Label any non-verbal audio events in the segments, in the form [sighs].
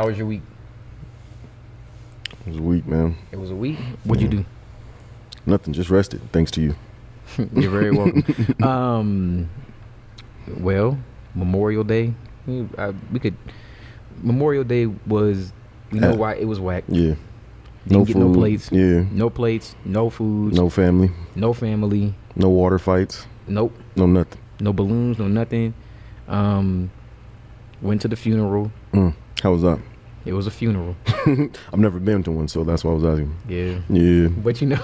How was your week? It was a week, man. It was a week. What'd you do? Nothing, just rested. Thanks to you. [laughs] You're very welcome. [laughs] um, well, Memorial Day. we- I, we could. Memorial Day was. You know Uh, why it was whack. Yeah. Didn't no get food. no plates. Yeah. No plates. No food. No family. No family. No water fights. Nope. No nothing. No balloons. No nothing. Um, went to the funeral. Mm. How was that? It was a funeral. [laughs] I've never been to one, so that's why I was asking. Yeah. Yeah. But you know,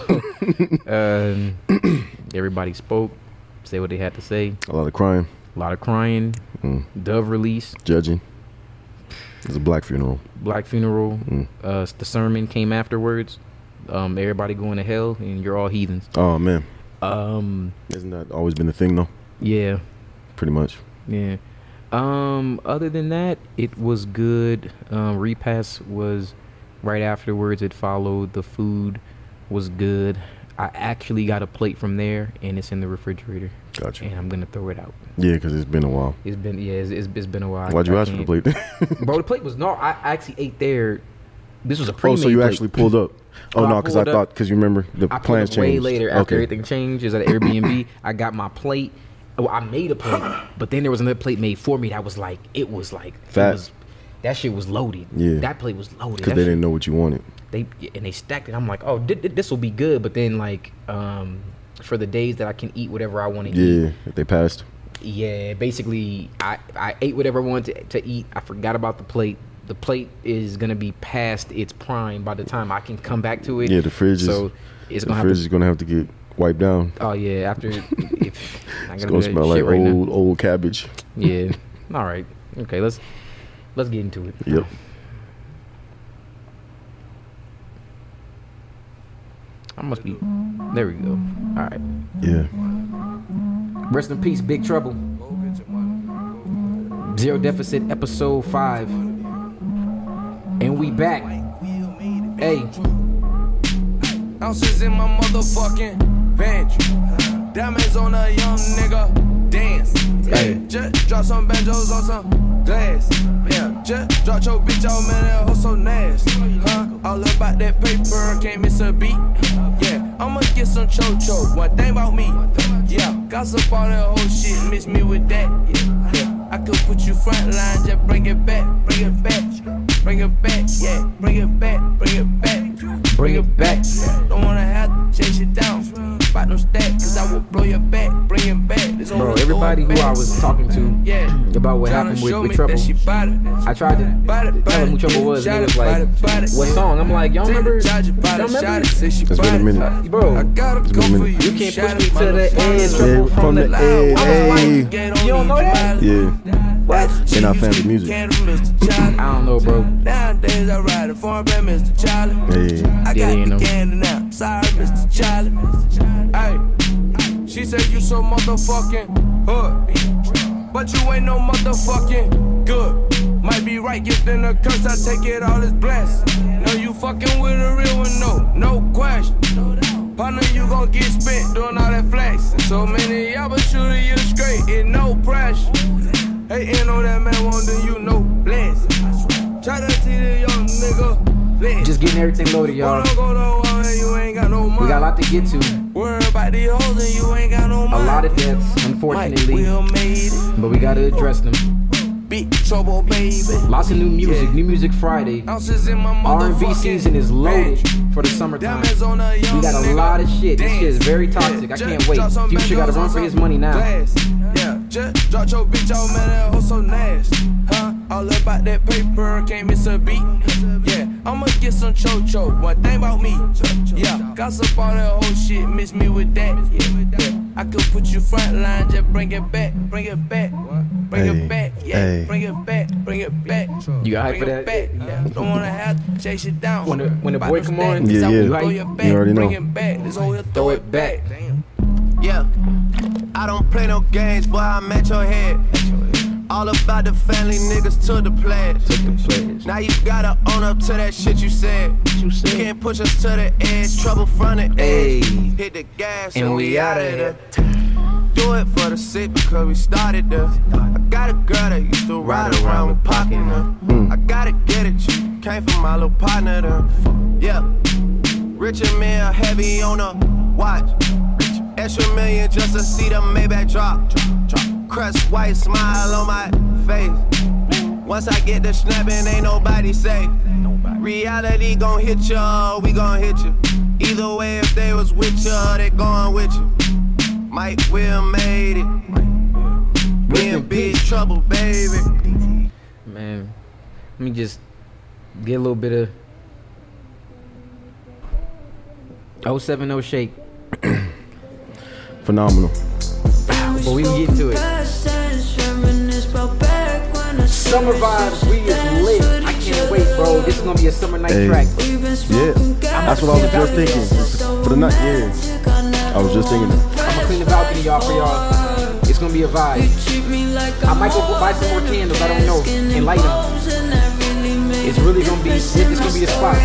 [laughs] um, everybody spoke, say what they had to say. A lot of crying. A lot of crying. Mm. Dove release. Judging. It's a black funeral. Black funeral. Mm. Uh, the sermon came afterwards. Um, everybody going to hell, and you're all heathens. Oh man. Um, Isn't that always been the thing though? yeah, Pretty much. yeah. Um, other than that, it was good. Um, repass was right afterwards. It followed. The food was good. I actually got a plate from there, and it's in the refrigerator, Gotcha. and I'm gonna throw it out. Yeah, because it's been a while. It's been yeah, it's, it's, it's been a while. Why'd you I ask for the plate? [laughs] Bro, the plate was no. I actually ate there. This was a pre. oh, so you actually pulled up? Oh, Oh, no, because I, up. thought because you remember the I plans up way changed. later after okay. everything changed. Was at Airbnb. [coughs] I got my plate. Well, I made a plate, [clears throat] but then there was another plate made for me that was like it was like it was- that shit was loaded. Yeah. that plate was loaded. Because they shit- didn't know what you wanted. they and they stacked it. I'm like, oh, this will be good. But then like um for the days that I can eat whatever I want to eat. Yeah, they passed. Yeah, basically, I I ate whatever I wanted to, to eat. I forgot about the plate. The plate is gonna be past its prime by the time I can come back to it. Yeah, the fridge is- So it's The fridge have is gonna have to get wiped down. Oh yeah, after [laughs] if I It's gotta gonna do that smell like right old now. old cabbage. Yeah. All right. Okay. Let's let's get into it. Yep. I must be. There we go. All right. Yeah. Rest in peace, Big Trouble. Zero Deficit, episode five, and we back. Hey. Ounces in my motherfucking bench. Diamonds on a young nigga. Dance. Hey. Just drop some banjos on some glass. Yeah. Just drop your bitch out, man. That hoe so nasty. Huh? All about that paper. Can't miss a beat. Yeah. I'ma get some cho-cho. One thing about me. Yeah. Gossip all that whole shit. Miss me with that. Yeah. yeah. I could put you front line. Just bring it back. Bring it back. Bring it back. Yeah. Bring it back. Bring it back. Bring it back. Don't wanna have to chase it down. Spot no stack, cause I will blow your back, bring it back. This Bro, only everybody who going I was talking to yeah. about what happened with, show with me Trouble, that she bout it. I tried to Bout it, tell him who bout it. Trouble was, and Shot he was it, like, bout it, bout it. what song? I'm like, y'all Take remember? the charge, Y'all bout it, shot remember? it, say she It's been a bout it. minute. Bro, I gotta It's go been a for minute. you. You can't Shot push me it, to bout the it, bout edge, it. Trouble, from from the the edge, I was like, hey. Get You don't know that? Yeah. What? In our family music. I don't know, bro. Nowadays I ride a foreign black Mr. Charlie. Yeah. I Yeah, got you the candy now. Sorry, Mr. Charlie. Hey, she said you so motherfucking hood, but you ain't no motherfucking good. Might be right, gifting a curse. I take it all as blessed. No, you fucking with a real one, no, no question. Partner, you gon' get spent doing all that flex. So many y'all but shooting you straight, it no pressure. Hating on that man, wanting you no bless. Try to see the young nigga. Just getting everything loaded, y'all. Wanna go to war and you ain't got no money. We got a lot to get to. Worry about the hoes you ain't got no A lot of deaths, unfortunately, Will made it. but we gotta address them. Big trouble, baby. Lots of new music. Yeah. New music Friday. Ounces in my R&B season is loaded for the summertime. We got a lot of shit. This shit is very toxic. I can't wait. Future gotta run for his money now. glass. Yeah, just drop your bitch out, man. That hoe so nasty. Huh? All about that paper, can't miss a beat. Yeah, I'ma get some cho-cho. One thing about me. Yeah, gossip all that whole shit, miss me with that. Yeah, yeah. I could put you front line, just bring it back, bring it back. Bring Hey, it back, yeah. hey. Bring it back, bring it back. You got hype for that? back. Yeah. Don't wanna have to chase it down. When the- when the boy come on, Yeah, yeah. You your hype? You already bring know. it back. This whole Throw it back. Yeah. I don't play no games, boy, I'm at your head. All about the family niggas to the pledge. Now you gotta own up to that shit you said. You. Can't push us to the edge, trouble from the edge. Hit the gas And and, we out of there. Do it for the sick because we started there. I got a girl that used to ride around with pocket her. I gotta get it, you came for my little partner. Then. Yeah. Richer man, heavy on a watch. Extra million just to see the Maybach drop. Crust white smile on my face. Once I get the snapping, ain't nobody safe. Reality gon' hit ya, we gon' hit you. Either way, if they was with ya, they going with you. Mike Will made it. We in big trouble, baby. Man, let me just get a little bit of 070 shake. [clears throat] Phenomenal. But we can get into it. Summer vibes, we is lit. I can't wait, bro. This is gonna be a summer night Hey. track. Yeah. That's what I was just thinking. For the night, yeah. I was just thinking that. I'm gonna clean the balcony, y'all, for y'all. It's gonna be a vibe. I might go buy some more candles. I don't know, and light them. It's really gonna be. It's gonna be a spot.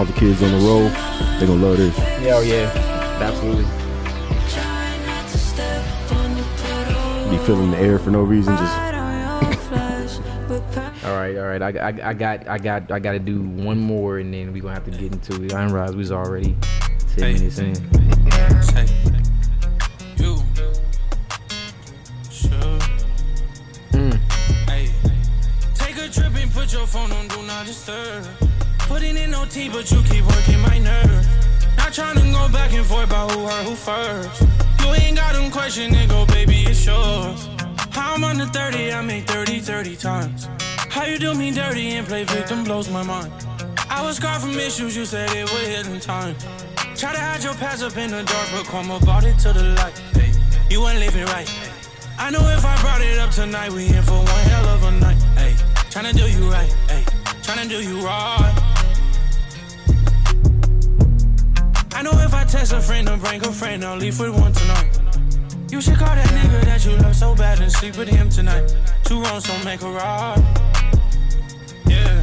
All the kids on the road, they're gonna love this. Hell yeah, absolutely. Try not to step on the pedal. Be feeling the air for no reason, just Right on your flesh with per- All right, all right. I, I, I got, I got, I got to do one more, and then we gonna have to get into it. I didn't realize we was already ten Hey. minutes in. Say, you. Sure. Mm. Hey. Take a trip and put your phone on do not disturb. Putting in no tea, but you keep working my nerves. Not trying to go back and forth about who hurt who first. You ain't got them question and go, baby, it's yours. How I'm under 30, I make 30, 30 times. How you do me dirty and play victim blows my mind. I was scarred from issues, you said it was hidden time. Try to hide your past up in the dark, but come about it to the light. Hey, you ain't living right. I know if I brought it up tonight, we in for one hell of a night. Hey, tryna do you right. Hey, tryna do you right. I know if I text a friend or bring a friend, I'll leave with one tonight. You should call that nigga that you love so bad and sleep with him tonight. Two wrongs don't make a right. Yeah.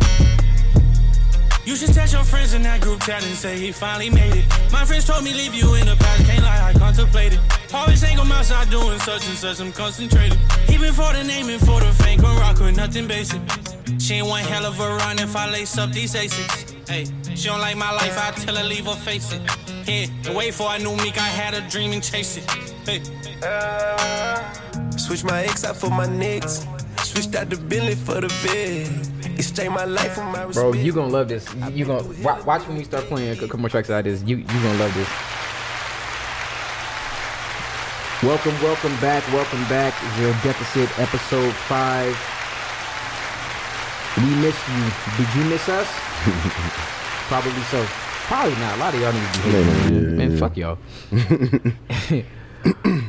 You should text your friends in that group chat and say he finally made it. My friends told me leave you in the past, can't lie, I contemplated. Always ain't come outside doing such and such, I'm concentrated. Even for the name and for the fame, can rock with nothing basic. She ain't one hell of a run if I lace up these aces. Hey, she don't like my life, I tell her leave her face it. Yeah, and wait for I knew Meek, I had a dream and chase it. Hey. Switch my ex out for my Knicks. Switched out the Bentley for the bed. It's changed my life from my Bro, respect. you gonna love this. You, you gonna wa- watch when we start playing a couple more tracks out of this. You you gonna love this. Welcome, welcome back, welcome back. Zero deficit episode five. We missed you. Did you miss us? [laughs] Probably so. Probably not. A lot of y'all need to be hating, Yeah, man. yeah, fuck y'all.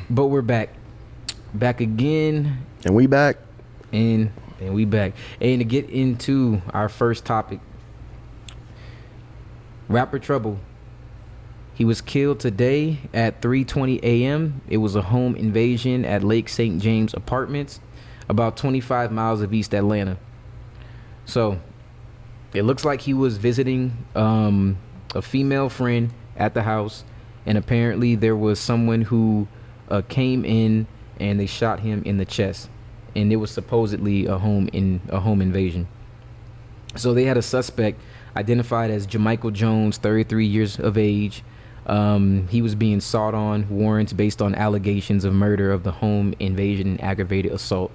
[laughs] but we're back, back again, and we back. and and we back. And to get into our first topic, rapper Trouble. He was killed today at 3:20 a.m. It was a home invasion at Lake St. James Apartments, about 25 miles of East Atlanta. So, it looks like he was visiting um, a female friend at the house, and apparently there was someone who uh, came in and they shot him in the chest, and it was supposedly a home in a home invasion. So they had a suspect identified as Jamichael Jones, 33 years of age. Um, he was being sought on warrants based on allegations of murder of the home invasion and aggravated assault.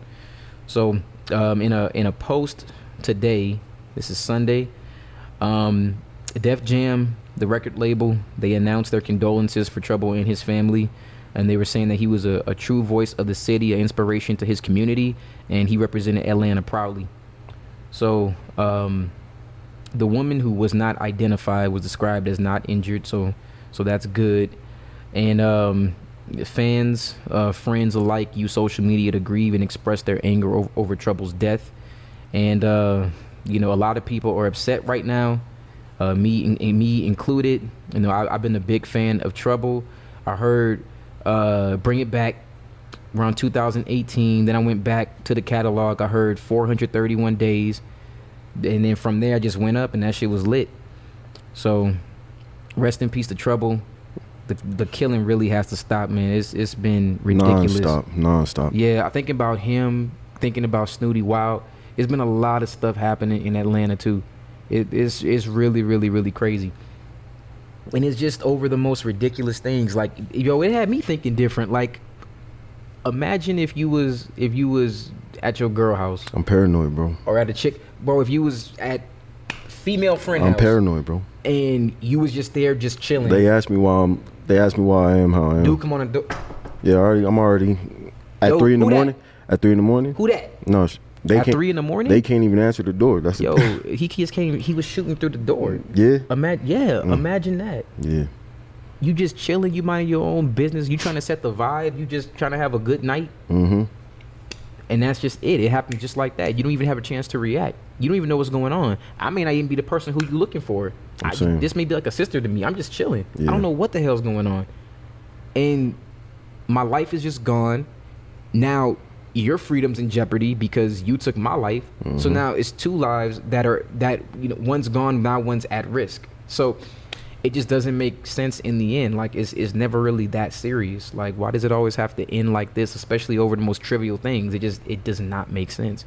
So um, in a in a post today, this is Sunday. Um, Def Jam, the record label, they announced their condolences for Trouble and his family, and they were saying that he was a, a true voice of the city, an inspiration to his community, and he represented Atlanta proudly. So um, the woman who was not identified was described as not injured, so so that's good. And um, fans, uh, friends alike, use social media to grieve and express their anger over, over Trouble's death. And uh, you know, a lot of people are upset right now, uh, me in, me included. You know, I, I've been a big fan of Trouble. I heard uh, "Bring It Back" around 2018. Then I went back to the catalog. I heard 431 days, and then from there I just went up, and that shit was lit. So, rest in peace to Trouble. The the killing really has to stop, man. It's it's been ridiculous. Non-stop, non-stop. Yeah, I think about him, thinking about Snootie Wild. It's been a lot of stuff happening in Atlanta too. It, it's it's really really really crazy, and it's just over the most ridiculous things. Like yo, it had me thinking different. Like, imagine if you was if you was at your girl house I'm paranoid, bro. or at a chick, bro. If you was at female friend I'm house paranoid, bro. and you was just there just chilling. They asked me why I'm. They asked me why I am how I am. Dude, come on do. Yeah, already. I'm already at Yo, three in the that? morning. At three in the morning. Who that? No, sh- they At three in the morning? They can't even answer the door. That's the- Yo, [laughs] he just came. He was shooting through the door. yeah, Imagine, yeah, Mm. imagine that. yeah. You just chilling. You mind your own business. You trying to set the vibe. You just trying to have a good night, Mm-hmm. and that's just it. It happens just like that. You don't even have a chance to react. You don't even know what's going on. I may not even be the person who you're looking for. I, this may be like a sister to me. I'm just chilling. I don't know what the hell's going on, and my life is just gone. Now your freedom's in jeopardy because you took my life. So Mm-hmm. now it's two lives that are that you know one's gone now one's at risk. So it just doesn't make sense in the end. Like it's it's never really that serious. Like why does it always have to end like this, especially over the most trivial things? It just it does not make sense.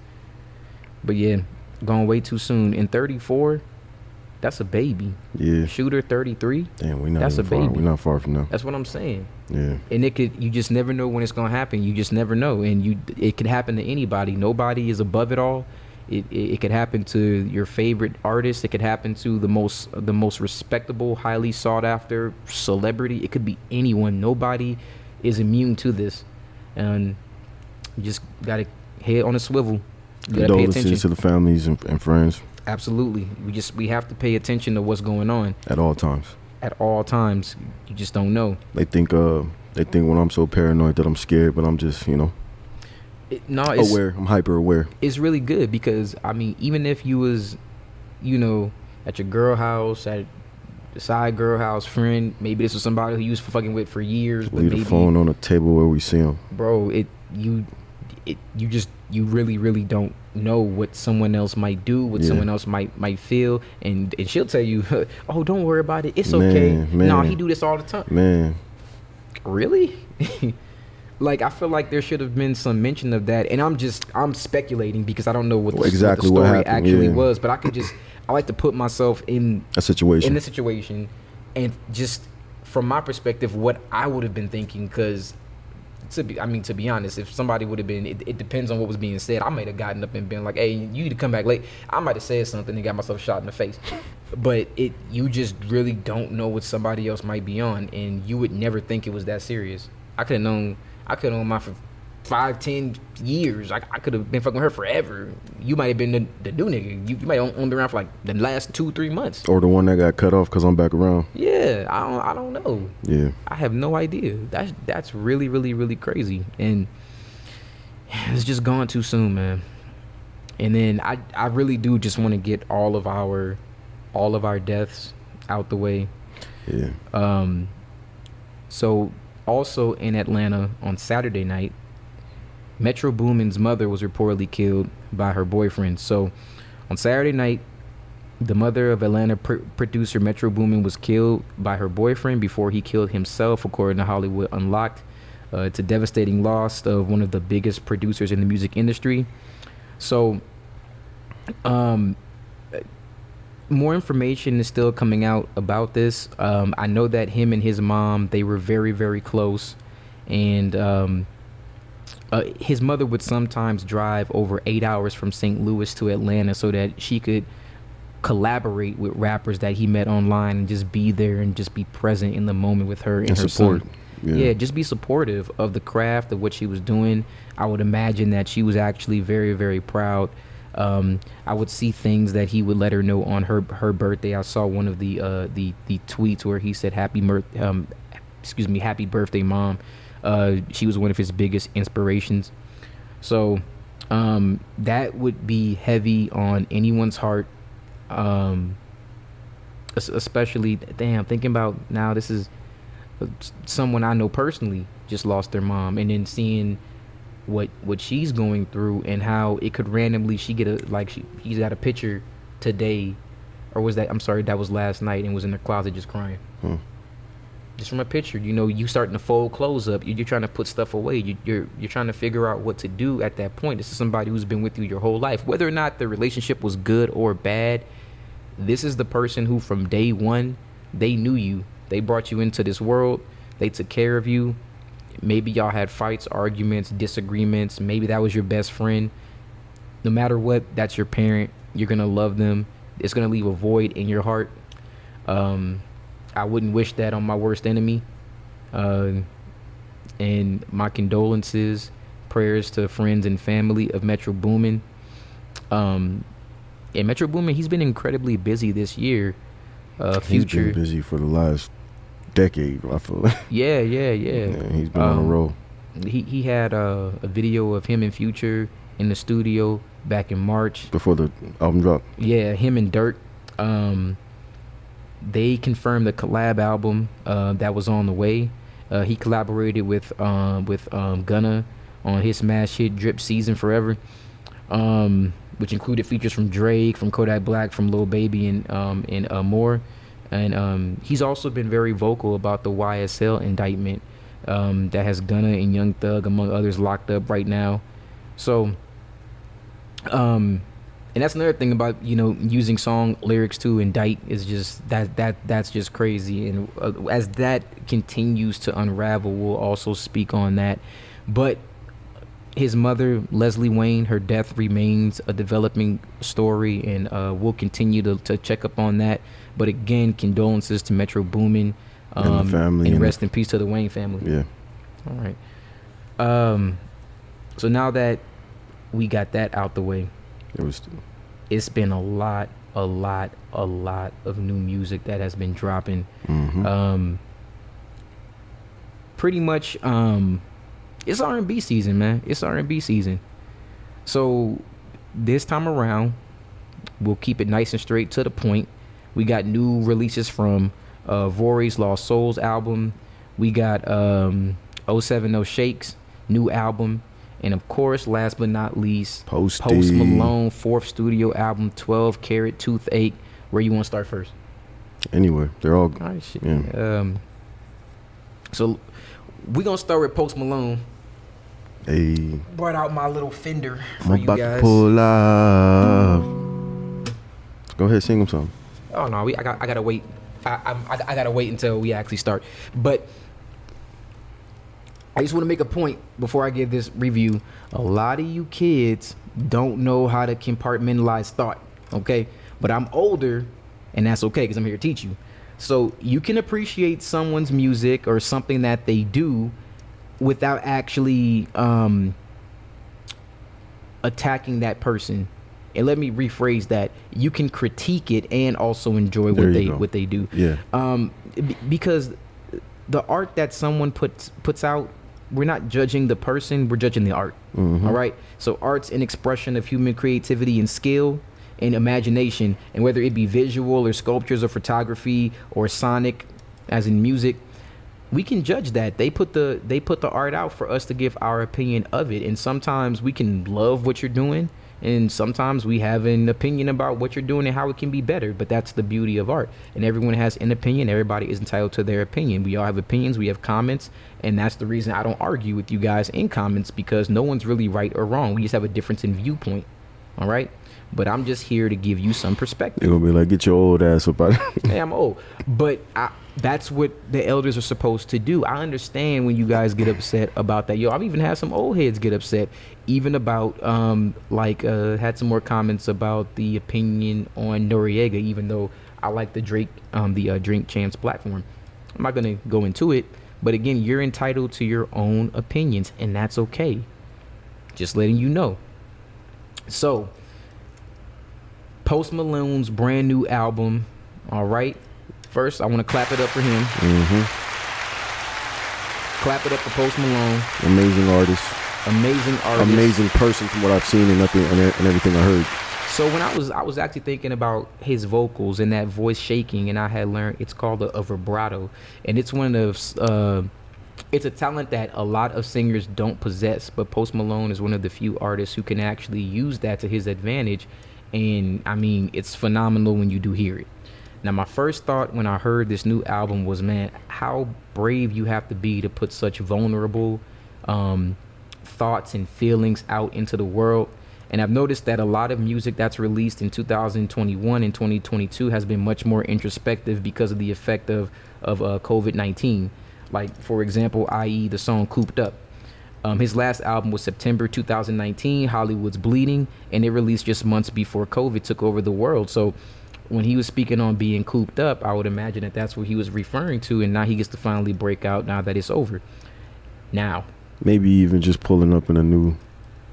But yeah, gone way too soon. In 34, that's a baby. Yeah. Shooter 33, Damn, we not That's a far. baby. We're not far from now. that's what I'm saying. Yeah. and it could you just never know when it's gonna happen you just never know and you it could happen to anybody nobody is above it all it, it, it could happen to your favorite artist it could happen to the most the most respectable highly sought after celebrity it could be anyone nobody is immune to this and you just gotta head on a swivel you gotta pay Condolences attention to the families and, and friends absolutely we just we have to pay attention to what's going on at all times. at all times you just don't know They think uh they think when I'm so paranoid that I'm scared, but I'm just you know it, no it's, aware. I'm hyper aware. it's really good because I mean, even if you was, you know, at your girl house, at the side girl house friend, maybe this was somebody who you was fucking with for years, Leave the phone on the table where we see them. bro, it you, it you just you really really don't know what someone else might do, what Yeah. someone else might might feel, and and she'll tell you, [laughs] oh, don't worry about it, it's Man, okay. No, man. he do this all the time. Man, Really? [laughs] like I feel like there should have been some mention of that, and I'm just I'm speculating because I don't know what the, exactly what what the story happened, actually yeah. was. But I could just I like to put myself in a situation. in the situation and just from my perspective what I would have been thinking because. To be, I mean, to be honest, if somebody would have been, it, it depends on what was being said. I might have gotten up and been like, "Hey, you need to come back late." I might have said something and got myself shot in the face. But it, you just really don't know what somebody else might be on, and you would never think it was that serious. I could have known. I could have known my five, ten years. I, I could have been fucking with her forever. You might have been the, the new nigga. You, you might have only been around for like the last two, three months. or the one that got cut off because I'm back around. Yeah, I don't. I don't know. Yeah. I have no idea. That's that's really, really, really crazy, and it's just gone too soon, man. And then I, I really do just want to get all of our, all of our deaths out the way. Yeah. Um, so also in Atlanta on Saturday night, Metro Boomin's mother was reportedly killed by her boyfriend. So on Saturday night, the mother of Atlanta pr- producer Metro Boomin was killed by her boyfriend before he killed himself, according to Hollywood Unlocked. Uh, it's a devastating loss of one of the biggest producers in the music industry. So, um, more information is still coming out about this. Um, I know that him and his mom they were very very close, and um, uh, his mother would sometimes drive over eight hours from St. Louis to Atlanta so that she could collaborate with rappers that he met online and just be there and just be present in the moment with her and, And her support. son. Yeah. yeah, just be supportive of the craft of what she was doing. I would imagine that she was actually very, very proud. Um, I would see things that he would let her know on her her birthday. I saw one of the uh, the the tweets where he said "Happy Mer- um, excuse me, Happy Birthday, Mom." Uh, she was one of his biggest inspirations. So um, that would be heavy on anyone's heart. Um, especially, damn, thinking about now, this is uh, someone I know personally just lost their mom, and then seeing what what she's going through and how it could randomly she get a like she he's got a picture today or was that I'm sorry that was last night and was in the closet just crying. Hmm. Just from a picture, you know, you starting to fold clothes up. You- You're trying to put stuff away. You, you're you're trying to figure out what to do at that point. This is somebody who's been with you your whole life, whether or not the relationship was good or bad. This is the person who, from day one, they knew you. They brought you into this world. They took care of you. Maybe y'all had fights, arguments, disagreements. Maybe that was your best friend. No matter what, that's your parent. You're gonna love them. It's gonna leave a void in your heart. Um, I wouldn't wish that on my worst enemy. Uh, and my condolences, prayers to friends and family of Metro Boomin. Um, and Metro Boomin, he's been incredibly busy this year. Uh, He's future, been busy for the last decade. I feel like [laughs] yeah, yeah, yeah. Yeah, he's been on a Um, roll. He he had uh, a video of him and Future in the studio back in March. before the album drop. Yeah, him and Dirk. Um, they confirmed the collab album uh, that was on the way. Uh, he collaborated with um, with um, Gunna on his smash hit "Drip Season Forever," um, which included features from Drake, from Kodak Black, from Lil Baby, and um, and uh, more. And um, he's also been very vocal about the YSL indictment um, that has Gunna and Young Thug, among others, locked up right now. So, and that's another thing about you know using song lyrics to indict is just that that that's just crazy. And uh, as that continues to unravel, we'll also speak on that. But his mother, Leslie Wayne, her death remains a developing story, and uh, we'll continue to, to check up on that. But again, condolences to Metro Boomin, And um, family and and- rest in peace to the Wayne family. Yeah, All right. Um, so now that we got that out the way, it was. it's been a lot, a lot, a lot of new music that has been dropping. mhm. Um, pretty much, um, it's R and B season, man. It's R and B season. So this time around, we'll keep it nice and straight to the point. We got new releases from uh, Vory's Lost Souls album. We got um, 070 Shakes new album, and of course, last but not least, Posty. Post Malone fourth studio album, 12 Carat Toothache. Where you want to start first? Anyway, they're all. All right, shit. Yeah. Um, so we're gonna start with Post Malone. Hey, Brought out my little Fender I'm you about to pull up. Go ahead, sing them something. Oh no, we I got I gotta wait. I, I I I gotta wait until we actually start. But I just want to make a point before I give this review. A lot of you kids don't know how to compartmentalize thought. Okay, but I'm older, and that's okay because I'm here to teach you. So you can appreciate someone's music or something that they do without actually um, attacking that person. And let me rephrase that: you can critique it and also enjoy There what they go. what they do. Yeah. Um, b- because the art that someone puts puts out, we're not judging the person; we're judging the art. Mhm. All right. So art's an expression of human creativity and skill and imagination, and whether it be visual or sculptures or photography or sonic, as in music, we can judge that. They put the they put the art out for us to give our opinion of it, and sometimes we can love what you're doing, and sometimes we have an opinion about what you're doing and how it can be better. But that's the beauty of art, and everyone has an opinion. Everybody is entitled to their opinion. We all have opinions. We have comments, and that's the reason I don't argue with you guys in comments because no one's really right or wrong. We just have a difference in viewpoint. All right. But I'm just here to give you some perspective. They're gonna be like, get your old ass up out. hey, I'm old, but I, that's what the elders are supposed to do. I understand when you guys get upset about that. Yo, I've even had some old heads get upset, even about um like uh had some more comments about the opinion on Noreaga, even though I like the Drake um the uh, Drink Champs platform. I'm not gonna go into it, but again, you're entitled to your own opinions, and that's okay. Just letting you know. So, Post Malone's brand new album. All right. First, I want to clap it up for him. hmm Clap it up for Post Malone. Amazing artist, Amazing artist. amazing person from what I've seen and nothing and, and everything I heard. So when I was I was actually thinking about his vocals and that voice shaking, and I had learned it's called a, a vibrato, and it's one of uh, it's a talent that a lot of singers don't possess, but Post Malone is one of the few artists who can actually use that to his advantage. And I mean, it's phenomenal when you do hear it. Now, my first thought when I heard this new album was, man, how brave you have to be to put such vulnerable um, thoughts and feelings out into the world. And I've noticed that a lot of music that's released in 2021 and 2022 has been much more introspective because of the effect of of uh, COVID 19. Like, for example, i.e., the song Cooped Up. Um, his last album was September 2019, Hollywood's Bleeding, and it released just months before COVID took over the world. So, when he was speaking on being cooped up, I would imagine that that's what he was referring to, and now he gets to finally break out now that it's over. Now, Maybe even just pulling up in a new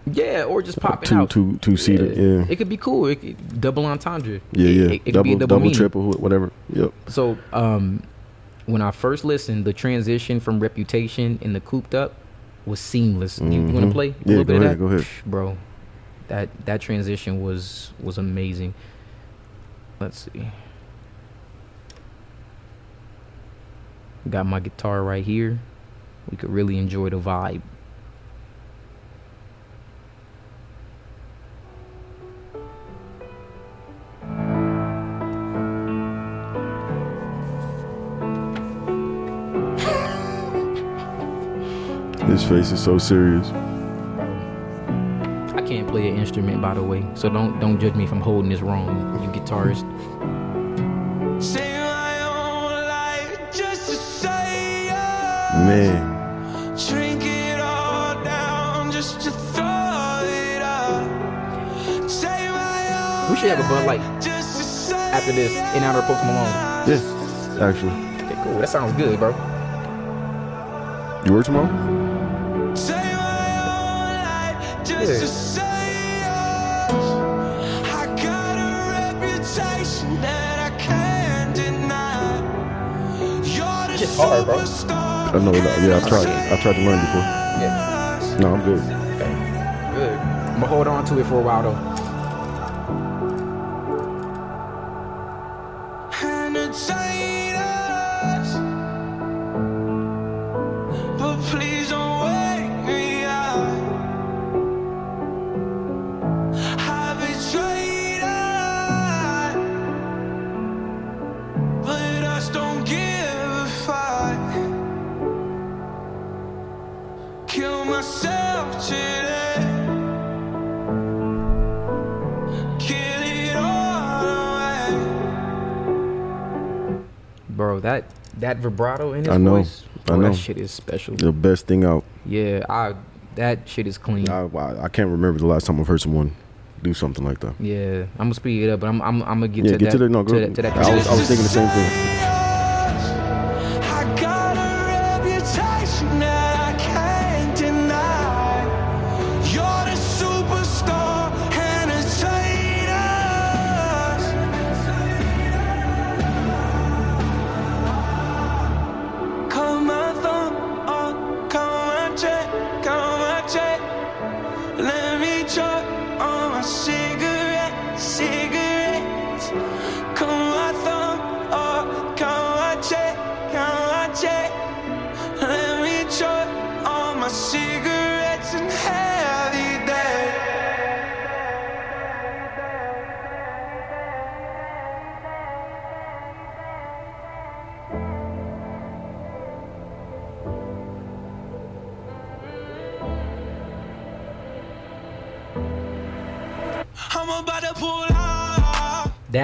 yeah, or just popping two out. two two seater. Yeah. It could be cool. It could, double entendre. Yeah, It- yeah. It, it could double, be a double, double, meaning. triple, wh- whatever. Yep. So, um, when I first listened, the transition from Reputation and the Cooped Up was seamless. You, want to play a Yeah, little bit go of that, ahead. Bro? That that transition was was amazing. Let's see. Got my guitar right here. We could really enjoy the vibe. [laughs] His face is so serious. I can't play an instrument, by the way, so don't don't judge me if I'm holding this wrong, guitarist. Save my own life just to say yes. Man, Drink it all down just to throw it up. Save my own We should have a Bud Light just to say after this in honor of Post Malone. yeah, actually. Okay, cool. That sounds good, bro. You work tomorrow? Save my own life just Yeah. Hard, bro. I know. that- Yeah, I've tried. I tried to learn before. Yeah. No, I'm good. Okay. Good. I'm gonna hold on to it for a while though. entertain us. But please don't wake Bro, that that vibrato in his I know. voice, I know. that shit is special. The best thing out. Yeah, I that shit is clean. I, I I can't remember the last time I've heard someone do something like that. Yeah, I'm gonna speed it up, but I'm I'm, I'm gonna get Yeah, to get that to the no. Go, to that, to that I was I was thinking the same thing.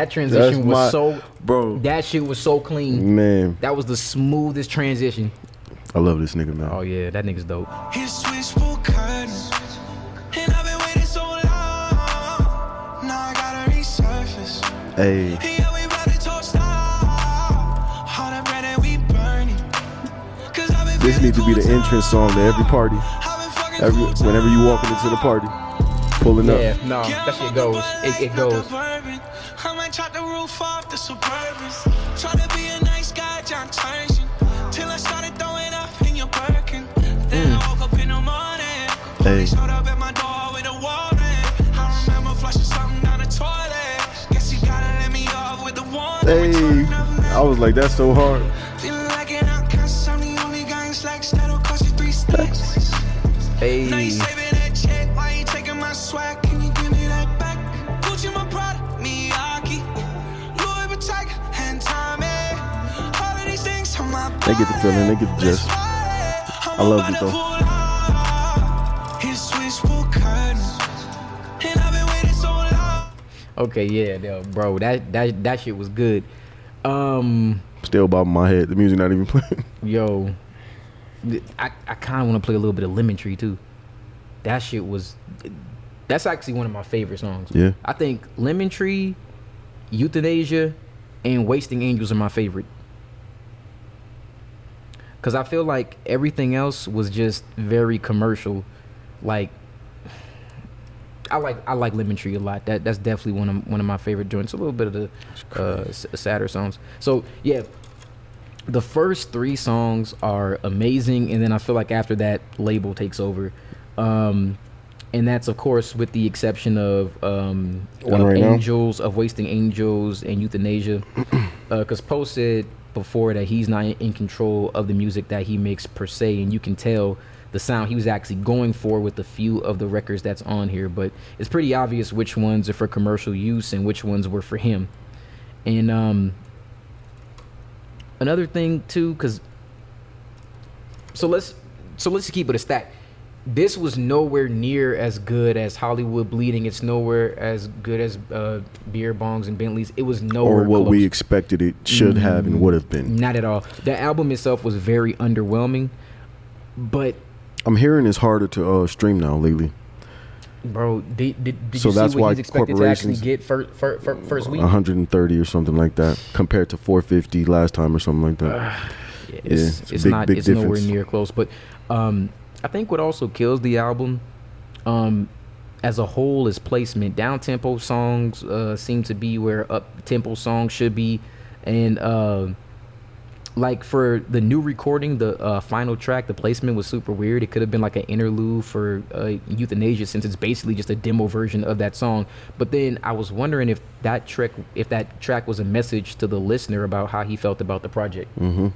That transition was my- so Bro, that shit was so clean. man, That was the smoothest transition. I love this nigga, man. Oh yeah, that nigga's dope. His switchboard curtains. And I've been waiting so long. Now I gotta resurface. Hey, Yeah, we about to toast out. All that bread that we burning. 'Cause I've been this feeling needs to be the cold entrance song to every party. I've been fucking Every cold whenever you walking into the party, pulling up. Yeah, up. no, Yeah, that shit I'm goes. It, it Bud Light, not the goes. And Tommy. All of these things on my They get the feeling, they get the gist. I love it, though. Okay, yeah, no, bro, that that that shit was good. Um, Still bobbing my head. The music not even playing. [laughs] yo, I I kind of want to play a little bit of Lemon Tree too. That shit was. That's actually one of my favorite songs. Yeah. I think Lemon Tree, Euthanasia, and Wasting Angels are my favorite. Cause I feel like everything else was just very commercial. Like I like I like Lemon Tree a lot. That that's definitely one of one of my favorite joints. A little bit of the uh, s- sadder songs. So yeah, the first three songs are amazing, and then I feel like after that, label takes over. Um, and that's of course with the exception of um, One of right now? Angels, of Wasting Angels, and Euthanasia. [clears throat] Because Poe said before that he's not in control of the music that he makes per se, and you can tell the sound he was actually going for with a few of the records that's on here. But it's pretty obvious which ones are for commercial use and which ones were for him. And um, another thing too, because so let's so let's keep it a stack. This was nowhere near as good as Hollywood Bleeding. It's nowhere as good as uh, Beer Bongs and Bentleys. It was nowhere or what close. we expected it should have and would have been. Not at all. The album itself was very underwhelming, but I'm hearing it's harder to uh, stream now lately. bro, did, did, did So you see that's what why he's expected to actually corporations- get first, week? 130 or something like that compared to 450 last time or something like that. Yeah, it's, it's it's big, not big it's nowhere difference. near close but um i think what also kills the album um as a whole is placement down tempo songs uh seem to be where up tempo songs should be and uh like for the new recording the uh, final track the placement was super weird it could have been like an interlude for uh, euthanasia since it's basically just a demo version of that song but then i was wondering if that track if that track was a message to the listener about how he felt about the project Mm-hmm.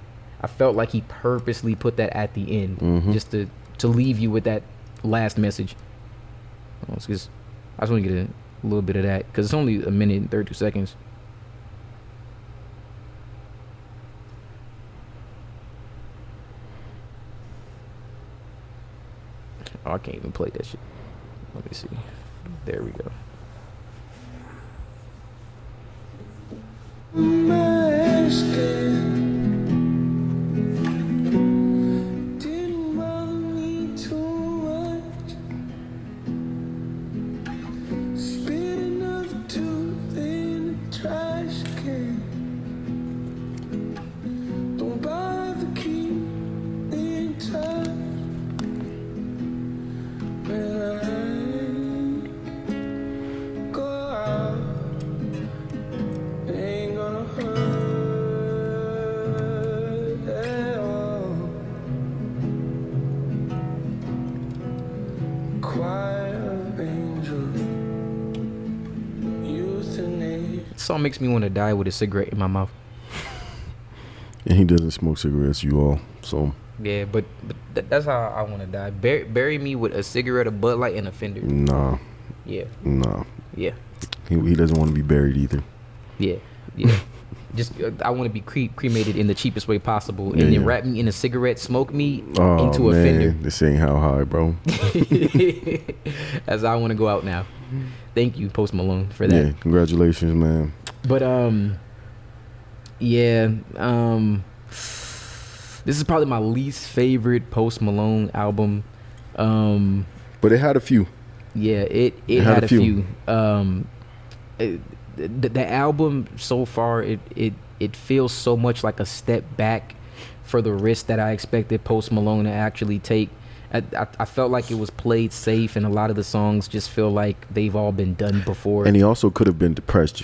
I felt like he purposely put that at the end just to to leave you with that last message. Oh, it's just, I just want to get a, little bit of that because it's only a minute and 32 seconds. Oh, I can't even play that shit. Let me see. There we go. Song makes me want to die with a cigarette in my mouth. And he doesn't smoke cigarettes, you all. So, Yeah, but, but th- that's how I want to die. Bury, bury me with a cigarette, a Bud Light, and a Fender. nah, Yeah, nah. yeah, He, he doesn't want to be buried either. yeah, yeah. [laughs] Just uh, I want to be cre- cremated in the cheapest way possible, and Yeah, then yeah. wrap me in a cigarette, smoke me Oh, into a man. Fender. This ain't how high, bro. [laughs] As I want to go out now. Thank you, Post Malone, for that. Yeah, congratulations, man. But um, yeah, um, this is probably my least favorite Post Malone album. Um, But it had a few. Yeah, it it, had, had a a few. few. Um, it, the, the album so far it it it feels so much like a step back for the risk that I expected Post Malone to actually take. I, I, I felt like it was played safe, and a lot of the songs just feel like they've all been done before. And he also could have been depressed.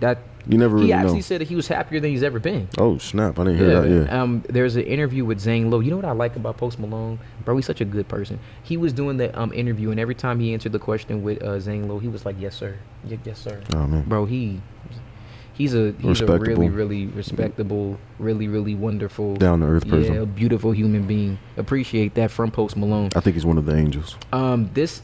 that You never Really he actually know. said that he was happier than he's ever been. Oh, snap. I didn't hear that. Yeah. Um, there's an interview with Zane Lowe. You know what I like about Post Malone, bro? He's such a good person. He was doing the um interview, and every time he answered the question with uh, Zane Lowe, he was like, "Yes, sir. Y- yes, sir." Oh, man. Bro, he He's a he's a really really respectable, really really wonderful, Down to earth person. yeah, beautiful human being. Appreciate that from Post Malone. I think he's one of the angels. Um, this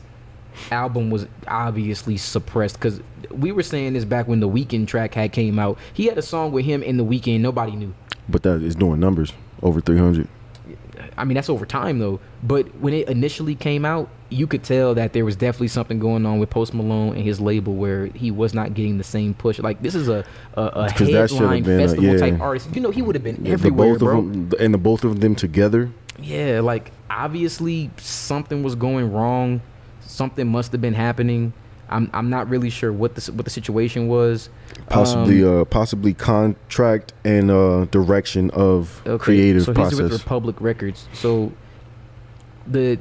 album was obviously suppressed because we were saying this back when the Weeknd track had came out. He had a song with him in the Weeknd. Nobody knew. But that is doing numbers over 300. I mean, that's over time though. But when it initially came out, you could tell that there was definitely something going on with Post Malone and his label where he was not getting the same push. Like this is a a, a headline been a- festival type artist. You know, he would have been Yeah, everywhere, the both bro. of them and the both of them together. Yeah, like obviously something was going wrong. Something must have been happening. I'm I'm not really sure what the what the situation was. Possibly Um, uh possibly contract and uh direction of Okay, creative so he's with. Republic Records. So the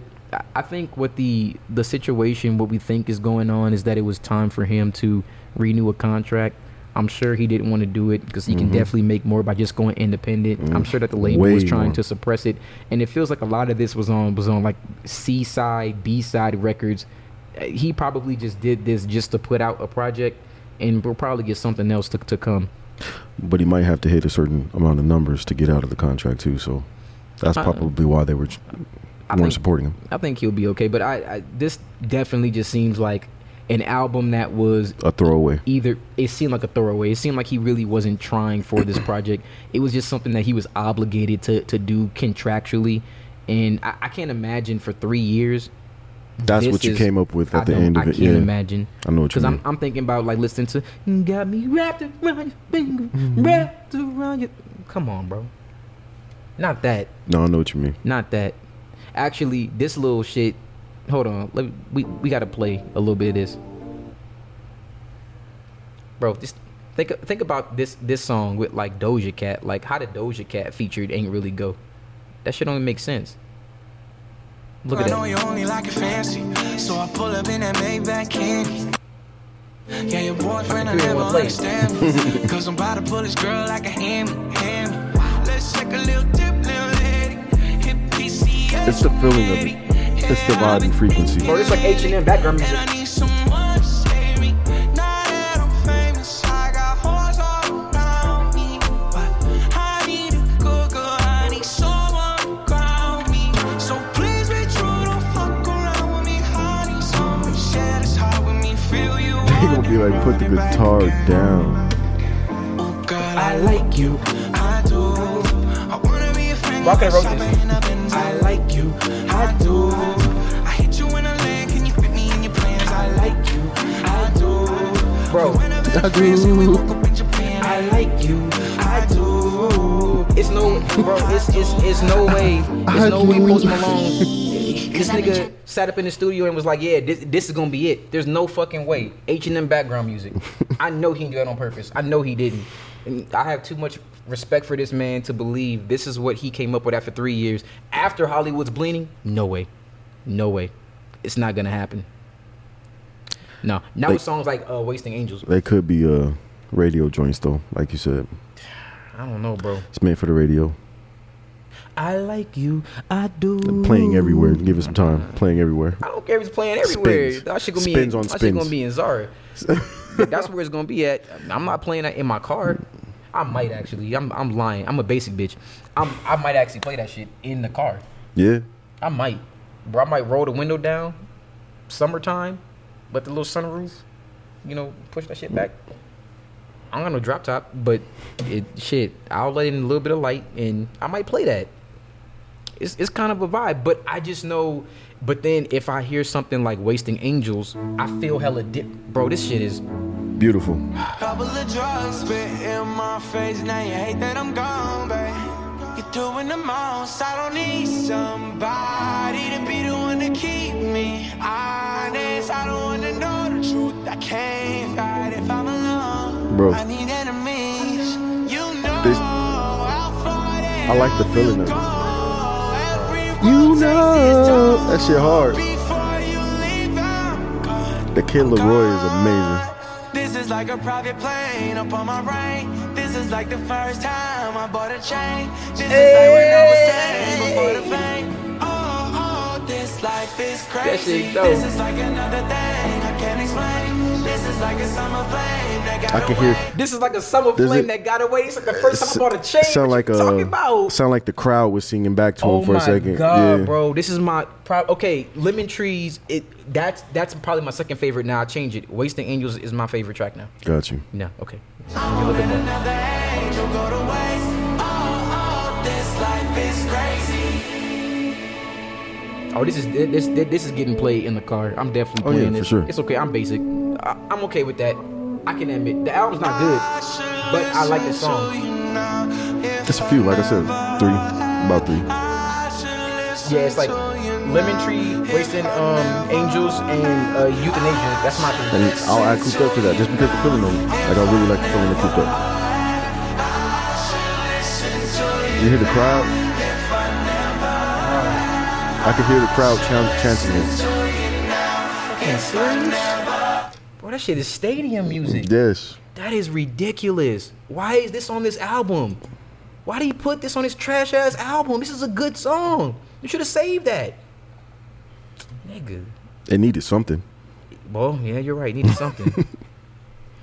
I- think what the the situation what we think is going on is that it was time for him to renew a contract. I'm sure he didn't want to do it because he can Mhm. definitely make more by just going independent. I'm Mm, sure that the label way was trying more. to suppress it, and it feels like a lot of this was on was on like C side, B side records. Uh, He probably just did this just to put out a project, and we'll probably get something else to to come. but he might have to hit a certain amount of numbers to get out of the contract too. So that's Uh, probably why they were I weren't think supporting him. I think he'll be okay. But I, I this definitely just seems like an album that was A throwaway. either it seemed like a throwaway. It seemed like he really wasn't trying for this [clears throat] project. It was just something that he was obligated to to do contractually. And I, I can't imagine for three years. That's what you is- came up with I at the end of I it. I can't Yeah, imagine I know what you mean. because I'm. I'm thinking about like listening to You "Got Me Wrapped Around Your Finger, Mm-hmm. Wrapped Around Your." Come on, bro. Not that. no, I know what you mean. Not that. Actually, this little shit. Hold on. Let me, we we gotta play a little bit of this, bro. Just think think about this this song with like Doja Cat. Like how did Doja Cat featured ain't really go. That shit don't make sense. Look at I know that. you only like it fancy, so I pull up in that Maybach candy. Yeah, your boyfriend I never understand me, cause I'm about to pull this girl like a hand, hand. Let's take a little It's the feeling of it. It's the vibe and frequency. Bro, this like H and M background music. I need someone to save me. Now that I'm famous, I got hoes all around me. But I need a good girl, I need someone to ground me. So please be true, don't fuck around with me, honey. Someone share this heart with me, feel you. He gonna be like, put the guitar down. Oh, girl, I like you. I do. I wanna be a friend. Why could've wrote this? I do. I hit you in a. Can you fit me in your plans? I like you. I do. Bro, I do. up in Japan. I like you. I do. It's no, bro. It's it's it's no way. It's no way. Post Malone. [laughs] This nigga sat up in the studio and was like, "Yeah, this, this is gonna be it." There's no fucking way. H and M background music. [laughs] I know he didn't do that on purpose. I know he didn't. And I have too much respect for this man to believe this is what he came up with after three years. After Hollywood's bleeding, no way, no way. It's not gonna happen. No, now with songs like uh, "Wasting Angels." They could be uh radio joints though, like you said. I don't know, bro. It's made for the radio. I like you, I do. Playing everywhere. Give it some time. Playing everywhere. I don't care if it's playing everywhere. Spins. That shit gonna Spins be on that shit spins. gonna be in Zara. [laughs] That's where it's gonna be at. I'm not playing that in my car. I might actually. I'm I'm lying. I'm a basic bitch. I'm I might actually play that shit in the car. Yeah. I might. Bro, I might roll the window down. Summertime, but the little sunroof, you know, push that shit back. I don't got no drop top, but it shit. I'll let in a little bit of light, and I might play that. It's it's kind of a vibe, but I just know. But then if I hear something like "Wasting Angels," I feel hella dip, bro. This shit is Beautiful. Couple of drugs spit in my face. Now you hate that I'm gone, babe. You're doing the most. I don't need somebody to be the one to keep me honest. I don't wanna know the truth. I can't fight if I'm alone. Bro. I need enemies. You know This- I like the feeling of it. You road takes its know that shit hard. Before you leave, I'm gone. The Kid LAROI is amazing. Is like a private plane up on my brain. This is like the first time I bought a chain. This is like when I was saying before the fame. This life is crazy. This is like another thing I can't explain. This is like a summer flame that I can hear. This is like a summer Does flame it- that got away. It's like the first time I bought a chain. Sound what like you talking a about? sound like the crowd was singing back to Oh him for a second. god, yeah. bro! This is my pro- okay. Lemon trees. It that's that's probably my second favorite. Now I change it. Wasting Angels is my favorite track now. Got you. No, okay. Oh, this is this this, this is getting played in the car. I'm definitely Oh, yeah, playing for this. sure. It's okay. I'm basic. I, I'm okay with that. I can admit the album's not good, but I like the song. It's a few, like I said, three, about three. Yeah, it's like Lemon Tree, Wasting um, Angels, and uh, Euthanasia. That's my thing. And. I'll add cooped up to that just because the feeling of it. Like I really like the feeling of cooped up. You hear the crowd? I can hear the crowd chan- chanting it. Bro, that shit is stadium music. Yes. That is ridiculous. Why is this on this album? Why do you put this on this trash ass album? This is a good song. You should have saved that. Nigga. It needed something. Well, yeah, you're right. Needed something. [laughs]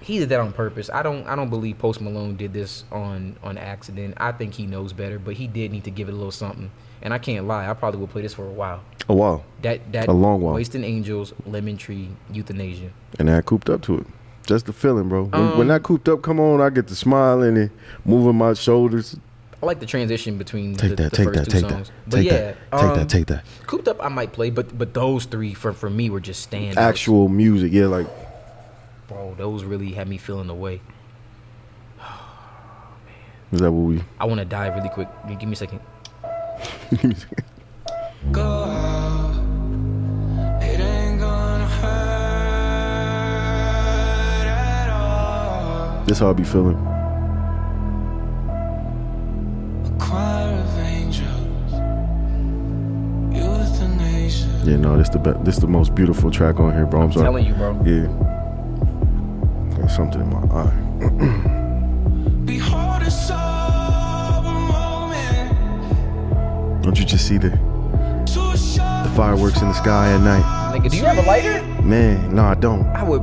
he did that on purpose. I don't. I don't believe Post Malone did this on on accident. I think he knows better, but he did need to give it a little something. And I can't lie. I probably will play this for a while. A while. That that A long while. Wasting Angels, Lemon Tree, Euthanasia. And I cooped up to it. Just the feeling, bro. When, Um, when that cooped up come on, I get to smiling and moving my shoulders. I like the transition between Take the, that, the take first that, two take songs. that. But Take yeah, that. Take um, that, take that. Cooped up, I might play, but but those three for for me were just stand Actual music, yeah, like Bro, those really had me feeling the way. [sighs] is that what we I want to die really quick. [laughs] Give me a second. Go out. It ain't gonna hurt at all. This how I be feeling. A choir of angels. Euthanasia. Yeah, no, this the be- this the most beautiful track on here, bro. I'm, I'm sorry. telling you, bro. Yeah. Got something in my eye. [clears throat] Behold a sober moment. Don't you just see the the fireworks in the sky at night? Nigga, do you have a lighter? Man, no, I don't. I would.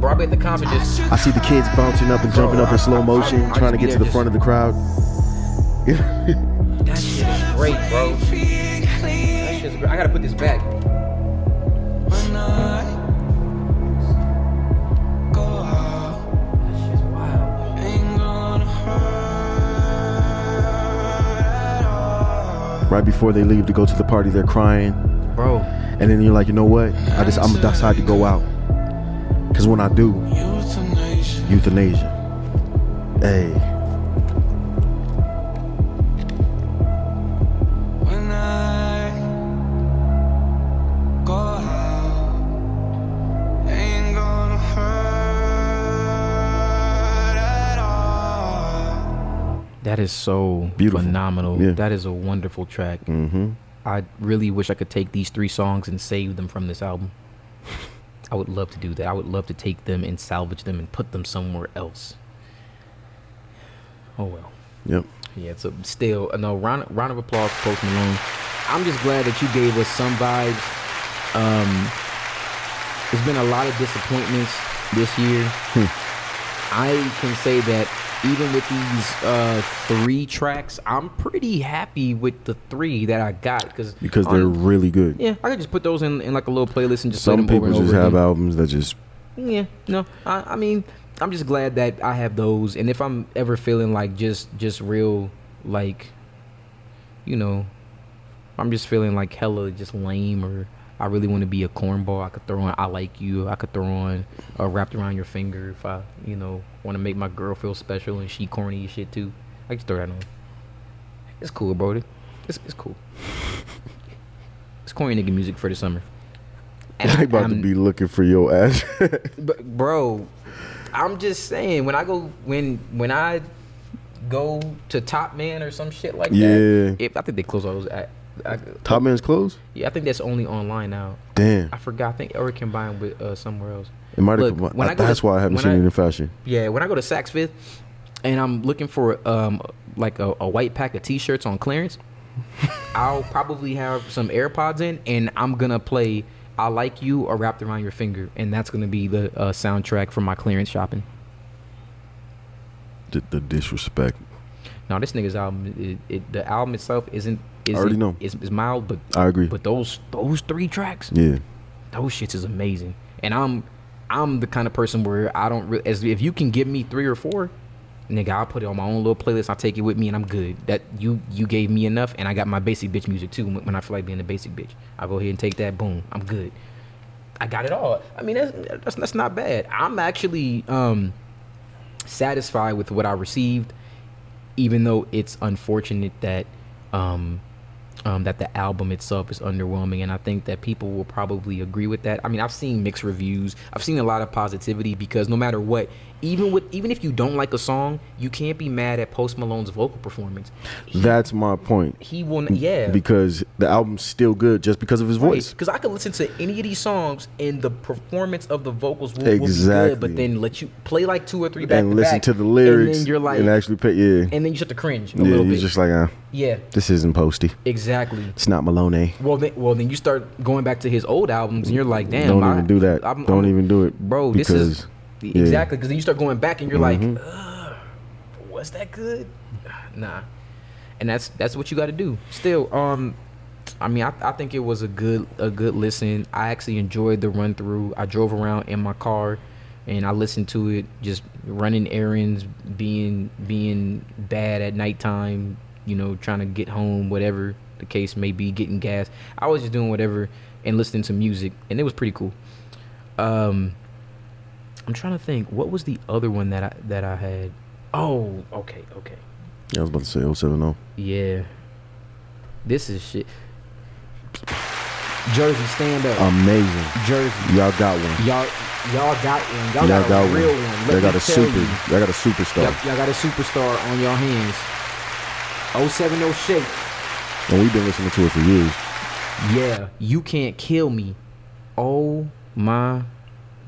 Bro, I bet the concert just. I see the kids bouncing up and jumping up in slow motion, I- I trying to get to the there front of the crowd. That shit is great, bro. That shit's great. I gotta put this back. Right before they leave to go to the party, they're crying, Bro, and then you're like, you know what? I just I'm gonna decide to go out, cause when I do, Euthanasia. euthanasia. Hey, that is so Beautiful. phenomenal. Yeah. That is a wonderful track. mm-hmm. I really wish I could take these three songs and save them from this album. [laughs] I would love to do that. I would love to take them and salvage them and put them somewhere else. Oh well. Yep. Yeah, it's a still uh, no round round of applause for Post Malone. I'm just glad that you gave us some vibes. Um, there's been a lot of disappointments this year. I can say that even with these uh, three tracks, I'm pretty happy with the three that I got because Because they're really good. yeah, I could just put those in, in like a little playlist and just Some play them over people just have again. albums that just Yeah, no, I, I mean, I'm just glad that I have those, and if I'm ever feeling like just just real like, you know, I'm just feeling like hella just lame or I really want to be a cornball. I could throw on "I Like You." I could throw on uh, "Wrapped Around Your Finger" if I, you know, want to make my girl feel special and she corny shit too. I can just throw that on. It's cool, bro. It's it's cool. it's corny nigga music for the summer. [laughs] And I about to I'm- be looking for your ass. [laughs] but bro, I'm just saying when I go when when I go to Top Man or some shit like Yeah. that. If I think they close all those. I, I, Top Man's clothes? yeah, I think that's only online now. Damn. I forgot. I think or it combined with uh, somewhere else. It might have combined. I That's to- why I haven't seen I- it in fashion. Yeah, when I go to Saks Fifth and I'm looking for um like a, a white pack of T-shirts on clearance, [laughs] I'll probably have some AirPods in and I'm gonna play I like you or wrapped around your finger, and that's gonna be the uh, soundtrack for my clearance shopping. The, the disrespect. Now this nigga's album, it, it, the album itself isn't. Isn't already know. It's, it's mild, but I agree. but those those three tracks, Yeah. those shits is amazing. And I'm I'm the kind of person where I don't really, as if you can give me three or four, nigga, I'll put it on my own little playlist. I'll take it with me, and I'm good. That you you gave me enough, and I got my basic bitch music too. When when I feel like being a basic bitch, I go ahead and take that. Boom, I'm good. I got it all. I mean, that's that's, that's not bad. I'm actually um satisfied with what I received, even though it's unfortunate that um, um, that the album itself is underwhelming, and I think that people will probably agree with that. I mean, I've seen mixed reviews. I've seen a lot of positivity because no matter what, even with even if you don't like a song, you can't be mad at Post Malone's vocal performance. He, That's my point. he will. Yeah, Because the album's still good just because of his voice. because I could listen to any of these songs and the performance of the vocals will, will be good, but then let you play like two or three back and to listen back, to the lyrics and then you're like, and actually pay yeah. and then you start to cringe a yeah, little you're bit. just like, uh, yeah, this isn't posty. exactly. It's not Malone. Well, then, well, then you start going back to his old albums, and you're like, damn, Don't I- even do that. I'm- Don't I'm- even do it, bro. This is because- yeah. exactly because then you start going back, and you're like, Mhm. Ugh, was that good? [sighs] Nah, and that's that's what you got to do. Still, um, I mean, I, I think it was a good a good listen. I actually enjoyed the run through. I drove around in my car, and I listened to it, just running errands, being being bad at nighttime. You know, trying to get home, whatever the case may be, getting gas. I was just doing whatever and listening to music, and it was pretty cool. Um, I'm trying to think, what was the other one that I that I had? Oh, okay, okay. Yeah, I was about to say 070. Yeah. This is shit. Jersey, stand up. Amazing. Jersey. Y'all got one. Y'all y'all got one. Y'all, Y'all got, got a real one. They got a super. you. They got a superstar. Y'all, y'all got a superstar on your hands. 070 Shake. And we've been listening to it for years. Yeah, you can't kill me. Oh my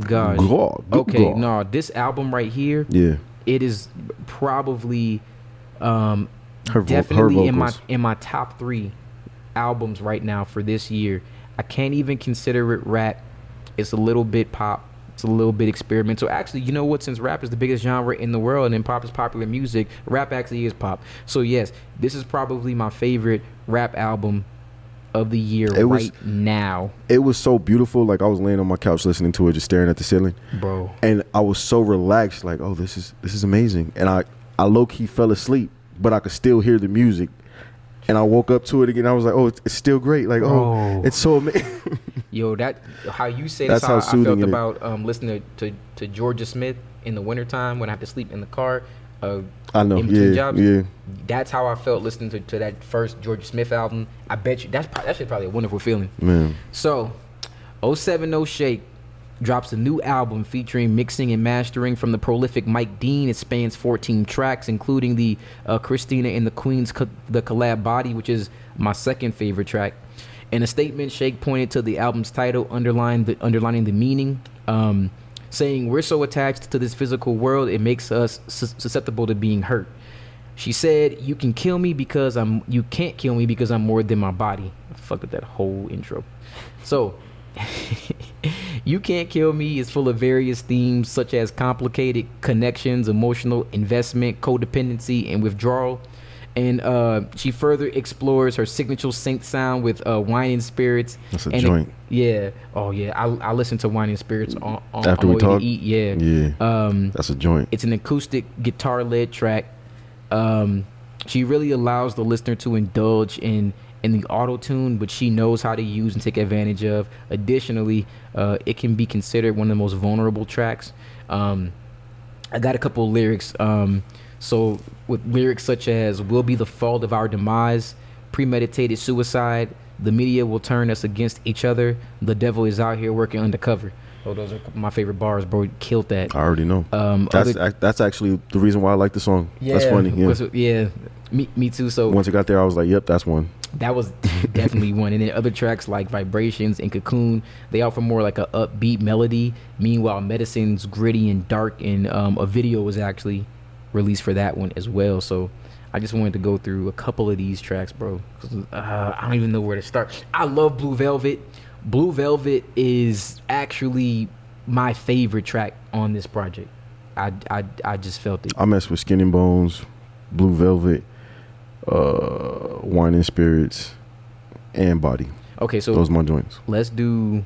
gosh. God, Okay, no, this album right here, Yeah. it is probably um Her, vo- her definitely in my in my top three albums right now for this year. I can't even consider it rap. It's a little bit pop. It's a little bit experimental. Actually, you know what? Since rap is the biggest genre in the world and then pop is popular music, rap actually is pop. So yes, this is probably my favorite rap album of the year It was- right now, It was so beautiful. Like I was laying on my couch listening to it, just staring at the ceiling, bro. and I was so relaxed. Like, oh, this is this is amazing. And I I low key fell asleep, but I could still hear the music. And I woke up to it again. I was like, oh, it's, it's still great. Like, oh, Bro. it's so amazing. [laughs] Yo, that how you say That's that's, how, how I felt about um, listening to, to, to Jorja Smith in the wintertime when I have to sleep in the car. Uh, I know. in between Yeah, jobs. yeah. That's how I felt listening to, to that first Jorja Smith album. I bet you that's pro- that shit probably a wonderful feeling. Man, So, 070 Shake drops a new album featuring mixing and mastering from the prolific Mike Dean. It spans 14 tracks, including the uh, Christine and the Queens co- the collab Body, which is my second favorite track. In a statement, Shake pointed to the album's title, underlining the underlining the meaning, um, saying, "We're so attached to this physical world, it makes us sus- susceptible to being hurt." She said, "You can kill me because I'm. You can't kill me because I'm more than my body." Fuck with that whole intro. So, [laughs] you can't kill me is full of various themes such as complicated connections, emotional investment, codependency, and withdrawal. And uh, she further explores her signature synth sound with uh, wine and spirits. That's a and joint. yeah. Oh yeah. I I listen to wine and spirits on, on After on we talk? eat. Yeah. yeah. Um, That's a joint. it's an acoustic guitar led track. Um, she really allows the listener to indulge in in the auto tune, but she knows how to use and take advantage of. Additionally, uh, it can be considered one of the most vulnerable tracks. Um, I got a couple of lyrics. Um, so with lyrics such as "Will be the fault of our demise," "Premeditated suicide," "The media will turn us against each other," "The devil is out here working undercover." Oh, those are my favorite bars, bro. Killed that. I already know. Um, That's other- ac- that's actually the reason why I like the song. that's funny. Yeah. yeah. Me, me too. So Once it got there, I was like, "Yep, that's one." that was [laughs] definitely one. And then other tracks like Vibrations and Cocoon, they offer more like a upbeat melody. Meanwhile, Medicine's gritty and dark, and um, a video was actually released for that one as well. So I just wanted to go through a couple of these tracks, bro. 'cause, Uh, I don't even know where to start. I love Blue Velvet. Blue Velvet is actually my favorite track on this project. I I, I just felt it. I mess with Skin and Bones, Blue Velvet, uh, Wine and Spirits, and Body. Okay, so Those are my joints, let's do.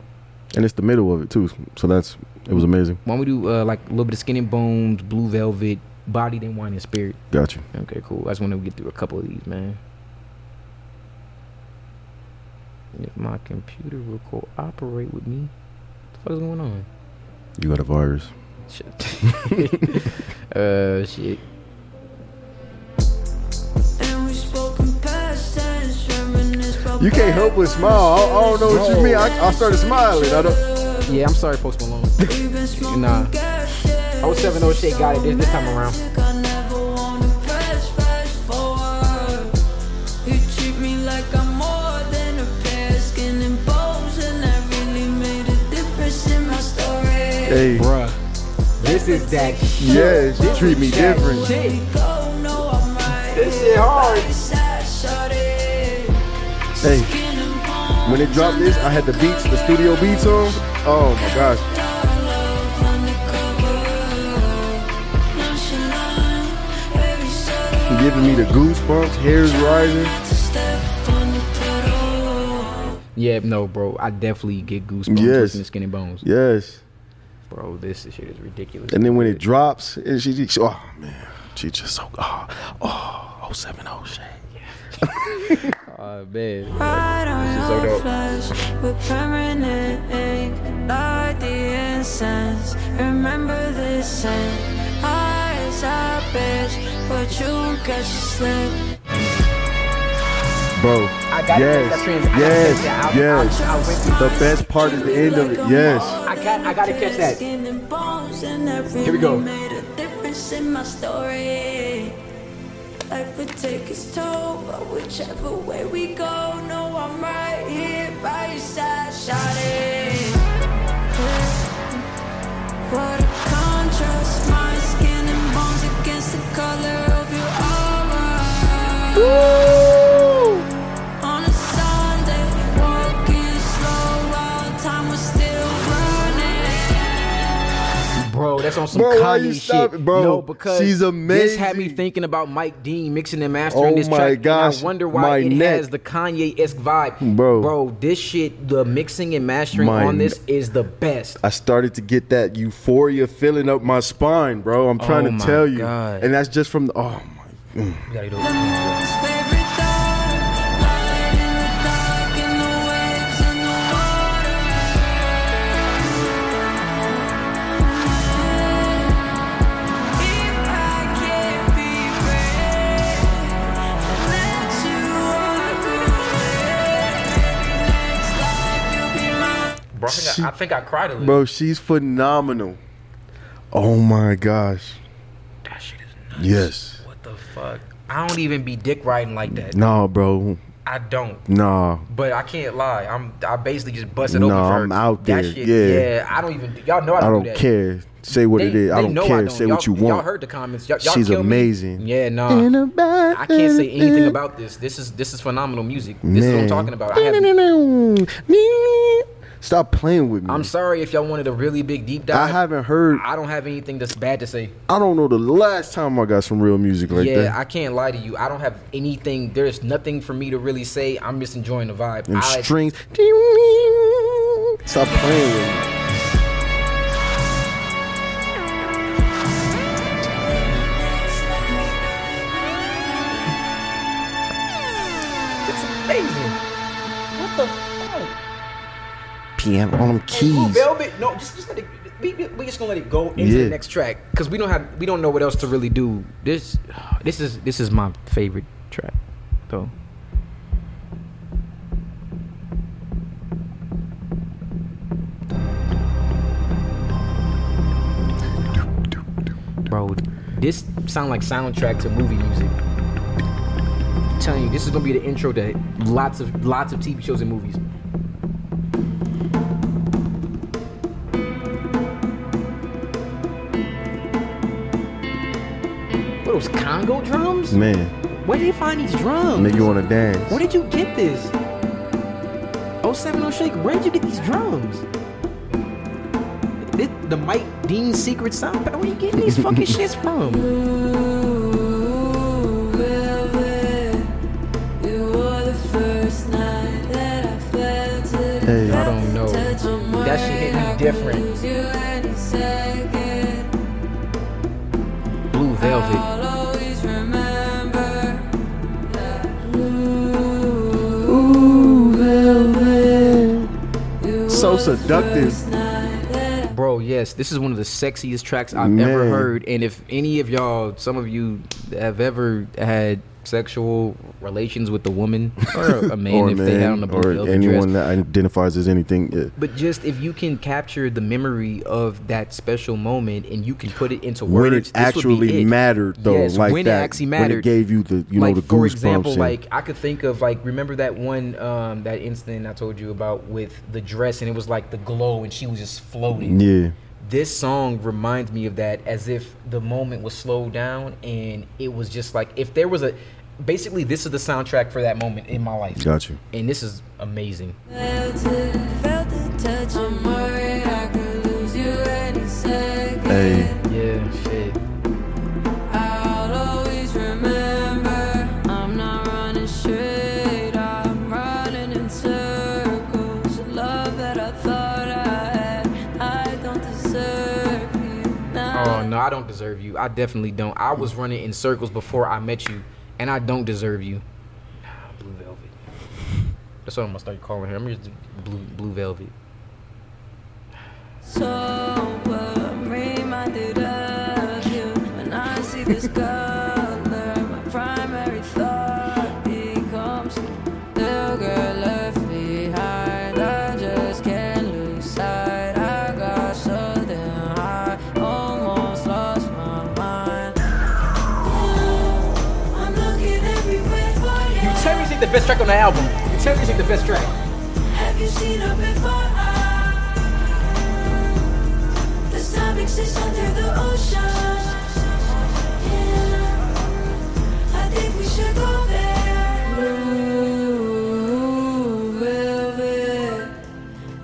and it's the middle of it too. So that's it was amazing. Why don't we do uh, like a little bit of Skin and Bones, Blue Velvet, Body, then Wine and Spirit. Got you. Okay, cool. I just want to get through a couple of these, man. If my computer will cooperate with me, what the fuck is going on? You got a virus. Shit. [laughs] uh, shit. And we spoke in past tense, reminisce about You can't help but smile. I, I don't know what you mean. I, I started smiling. I don't. Yeah, I'm sorry, Post Malone. We've been [laughs] smoking Nah. Gas, yeah. Oh seven oh shit got it this, this time around. I never wanna press fast forward. You treat me like I'm more than a pair of skin and bones, and that really made a difference in my story. Hey, Bruh, this is that shit. yes, you treat me different. shit. We go, no, I'm right This shit hard. by your side, shorty. Hey, Skin and bones, when it dropped this, I had the beats, the studio beats on. Oh my gosh. Giving me the goosebumps, hairs rising. Step on the pedal. Yeah, no, bro. I definitely get goosebumps Yes. listening to Skin and Bones. Yes. Bro, this shit is ridiculous. And then when it drops, and she, she oh man, she just so oh oh oh seven oh shit. [laughs] Uh, man. Right on This is so your dope. flesh with permanent ink, like the incense. Remember this scent, eyes are bitch, but you won't catch a slip. Bro, I got it. yes, That trans- I gotta yes, catch that. I- yes. I- I went the best part is the end of it. Yes. I got, I gotta catch that. Skin and bones, and that Here we go. made a difference in my story. Life would take its toll, but whichever way we go, no, I'm right here by your side, shawty. What a contrast, my color of your aura. That's on some Bro, Kanye you shit. it, bro? No, because She's this had me thinking about Mike Dean mixing and mastering Oh this my track. gosh, and I wonder why my it neck. has the Kanye-esque vibe. Bro. Bro, this shit, the mixing and mastering My on this is the best. I started to get that euphoria filling up my spine, bro. I'm trying Oh to tell you, God. and that's just from the oh my. Mm. You I think I, I think I cried a little. Bro, she's phenomenal. Oh my gosh. That shit is nuts. Yes. What the fuck? I don't even be dick riding like that. Nah, bro. I don't. Nah. But I can't lie. I'm I basically just busted No, open for her. I'm out there. That shit, Yeah. I don't even y'all know I I don't, I don't do that. care. Say what They- it is. I don't care. Say what you Y'all- Y'all heard the comments. Y'all, y'all She's kill me. amazing. Yeah, nah. I can't say anything about this. This is this is phenomenal music. This is what I'm talking about. Stop playing with me. I'm sorry if y'all wanted a really big deep dive. I haven't heard. I don't have anything that's bad to say. I don't know the last time I got some real music like yeah, that. Yeah, I can't lie to you. I don't have anything. There's nothing for me to really say. I'm just enjoying the vibe. and I, strings. Stop playing with me. Piano on them keys. Velvet, no, just, just let it. We, we we just gonna let it go into Yeah. the next track because we don't have we don't know what else to really do. This [sighs] this is this is my favorite track, though. Bro, this sound like soundtrack to movie music. I'm telling you, this is gonna be the intro to lots of lots of TV shows and movies. What those Congo drums? Man, Where did you find these drums? make you want to dance. Where did you get this? 07 no shake. where did you get these drums? This, the Mike Dean secret sound. Where are you getting these [laughs] fucking shits from? Ooh, velvet. You were the first night that I felt it. Hey. I don't know. Touch on my That shit hit me different. So seductive. first night that I Bro, yes, this is one of the sexiest tracks I've Man. ever heard. And if any of y'all, some of you have ever had sexual relations with a woman [laughs] or a man, or if man, they had on the blue or anyone dress. that identifies as anything. Yeah. But just if you can capture the memory of that special moment and you can put it into words, When it this would be actually it. mattered, though, Yes, like when it that, actually when mattered. it gave you the, you like know, the for example, and- like I could think of like remember that one um that incident I told you about with the dress and it was like the glow and she was just floating. yeah, This song reminds me of that as if the moment was slowed down and it was just like if there was a basically this is the soundtrack for that moment in my life. got you. And this is amazing. felt I don't deserve you. I definitely don't. I was running in circles before I met you, and I don't deserve you. Ah, blue Velvet. That's what I'm gonna start calling her. I'm just Blue Blue Velvet. So I'm reminded of you when I see this color. For you. You tell me it's the best track on the album. You tell me it's the best track. Have you seen her before? This time exists under the ocean. Yeah, I think we should go there. Blue velvet.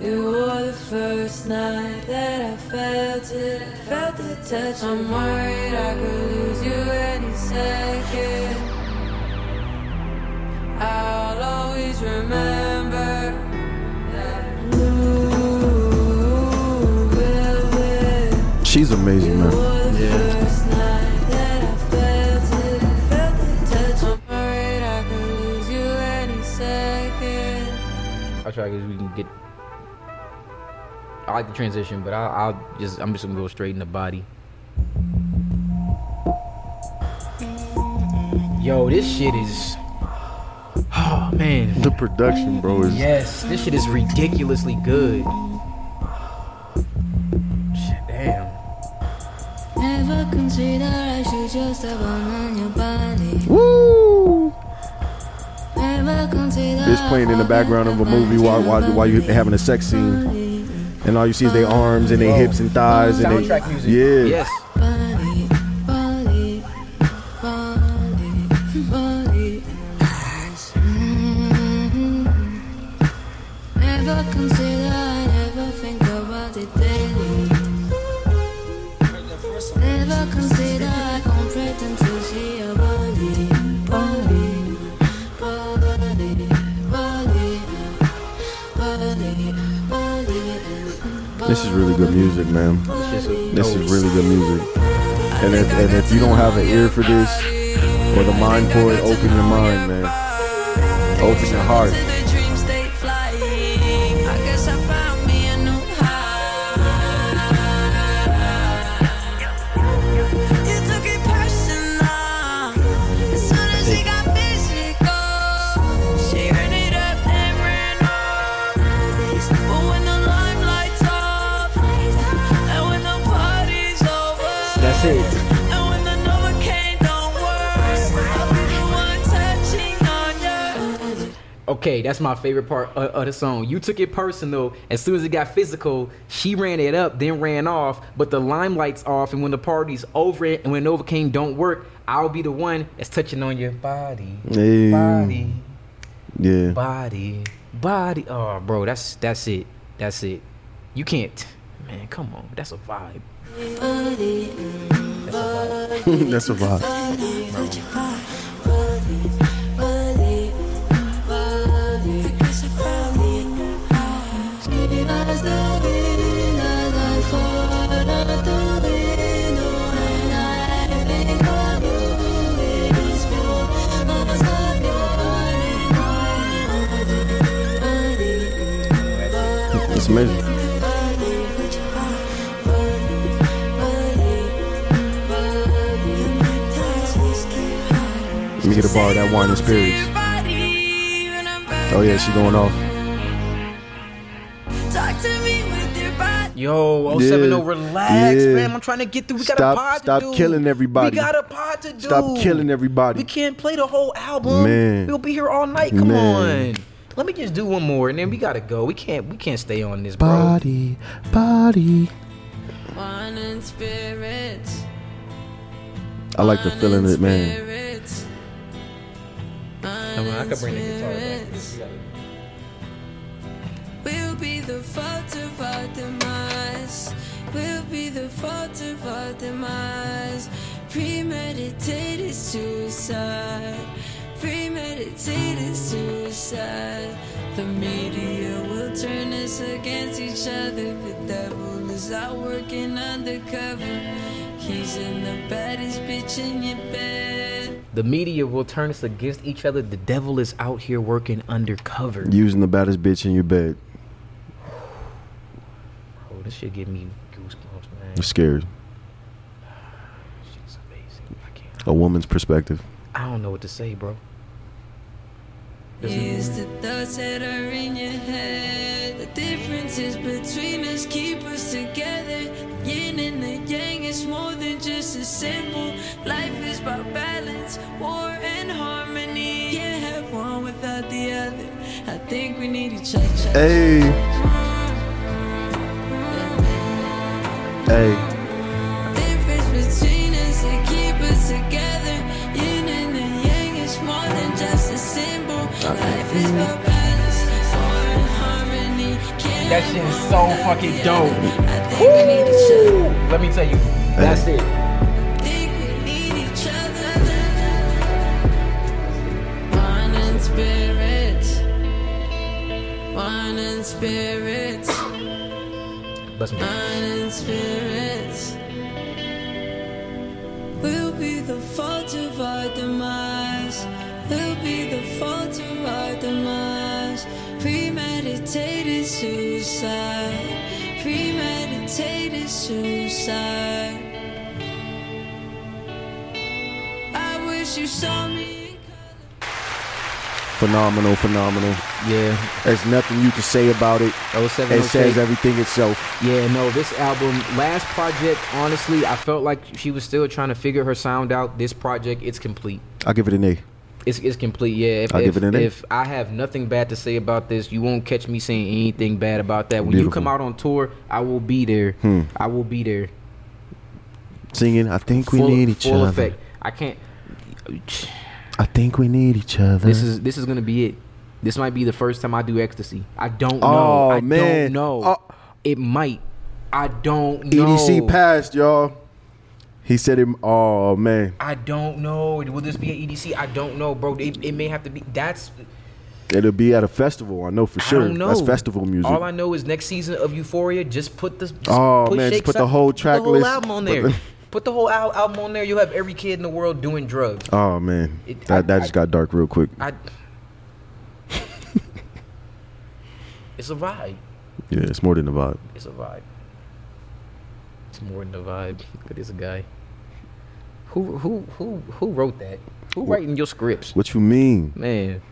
It was the first night that I felt it. I felt the touch. I'm worried I could lose you any second. I'll always remember that blue velvet. She's amazing, man. Yeah. First night that I felt it, I felt the touch. I'm worried I could lose you any second. I'll try because we can get. I like the transition, but I'll, I'll just I'm just gonna go straight in the body. Yo, this shit is. Oh man. The production, bro, is Yes, this shit is ridiculously good. Shit, damn. Never consider I should just abandon your body. woo. Never consider This playing in the background of a movie while while, while you having a sex scene, and all you see is their arms and their hips and thighs and they, Soundtrack music. yeah. Yes. Music, man. This is really good music. And if and if you don't have an ear for this or the mind for it, open your mind, man. Open your heart. Okay, that's my favorite part of, of the song. You took it personal. As soon as it got physical, she ran it up, then ran off. But the limelight's off, and when the party's over, it, and when Novocaine don't work, I'll be the one that's touching on your body, Hey. body, Yeah. body. Body. Oh, bro, that's that's it. That's it. You can't. Man, come on. that's a vibe. That's a vibe. [laughs] That's a vibe. It's amazing. Let me get a bar of that wine and spirits. Oh yeah, she going off. Talk to me with your body. Yo, oh oh, Yeah, 070, relax, yeah. fam. I'm trying to get through. We got Stop- a pod stop to do. It. Stop killing everybody. We got a pod to do. Stop killing everybody. We can't play the whole album. Man. We'll be here all night. Come Man. on. Let me just do one more, and then we gotta go. We can't. We can't stay on this, bro. Body, body. Wine and spirits. I like the feeling of it, man. Spirits. I, mean, I could bring the guitar back. We'll be the fault of our demise. We'll be the fault of our demise. Premeditated suicide. Premeditated suicide. The media will turn us against each other. The devil is out working undercover. He's in the baddest bitch in your bed. The media will turn us against each other. The devil is out here working undercover. Using the baddest bitch in your bed. Oh, this shit give me goosebumps, man. I'm scared. [sighs] Shit's amazing. I can't. A woman's perspective. I don't know what to say, bro. Here's the thoughts that are in your head. The differences between us keep us together. The yin and the yang is more than just a symbol. Life is about balance, war, and harmony. Can't have one without the other. I think we need each other. Hey, hey. That shit is so fucking dope. other. I think we need each other. Let me tell you, that's it. think we need each other. Wine and spirits. Wine and spirits. Bless me. Wine spirits. We'll be the fault of our demise. Premeditated suicide. Premeditated suicide. I wish you saw me. Phenomenal, phenomenal. Yeah. There's nothing you can say about it. Oh seven. It oh says everything itself. Yeah, no, this album, last project, honestly, I felt like she was still trying to figure her sound out. This project, it's complete. I'll give it an A. It's, it's complete, yeah. If, I'll if, give it an if I have nothing bad to say about this, you won't catch me saying anything bad about that. When you come out on tour, I will be there. Hmm. I will be there. Singing, I think we Full, need each full other. effect. I can't. I think we need each other. This is this is gonna be it. This might be the first time I do ecstasy. I don't know. Oh, I man. don't know. Oh. It might. I don't know. EDC passed, y'all. He said it. Oh man, I don't know. Will this be an EDC? I don't know, bro. It, it may have to be. That's. it'll be at a festival. I know for sure. I don't know. That's festival music. All I know is next season of Euphoria. Just put the. Just Oh, put man, just put the whole put track the whole list. album on Put there. the- put the whole al- album on there. You'll have every kid in the world doing drugs. oh man, It- that I- that I- just got dark real quick. I. [laughs] it's a vibe. Yeah, it's more than a vibe. It's a vibe. It's more than a vibe. Look at this guy. Who who who who wrote that? Who Wh- writing your scripts? What you mean? Man,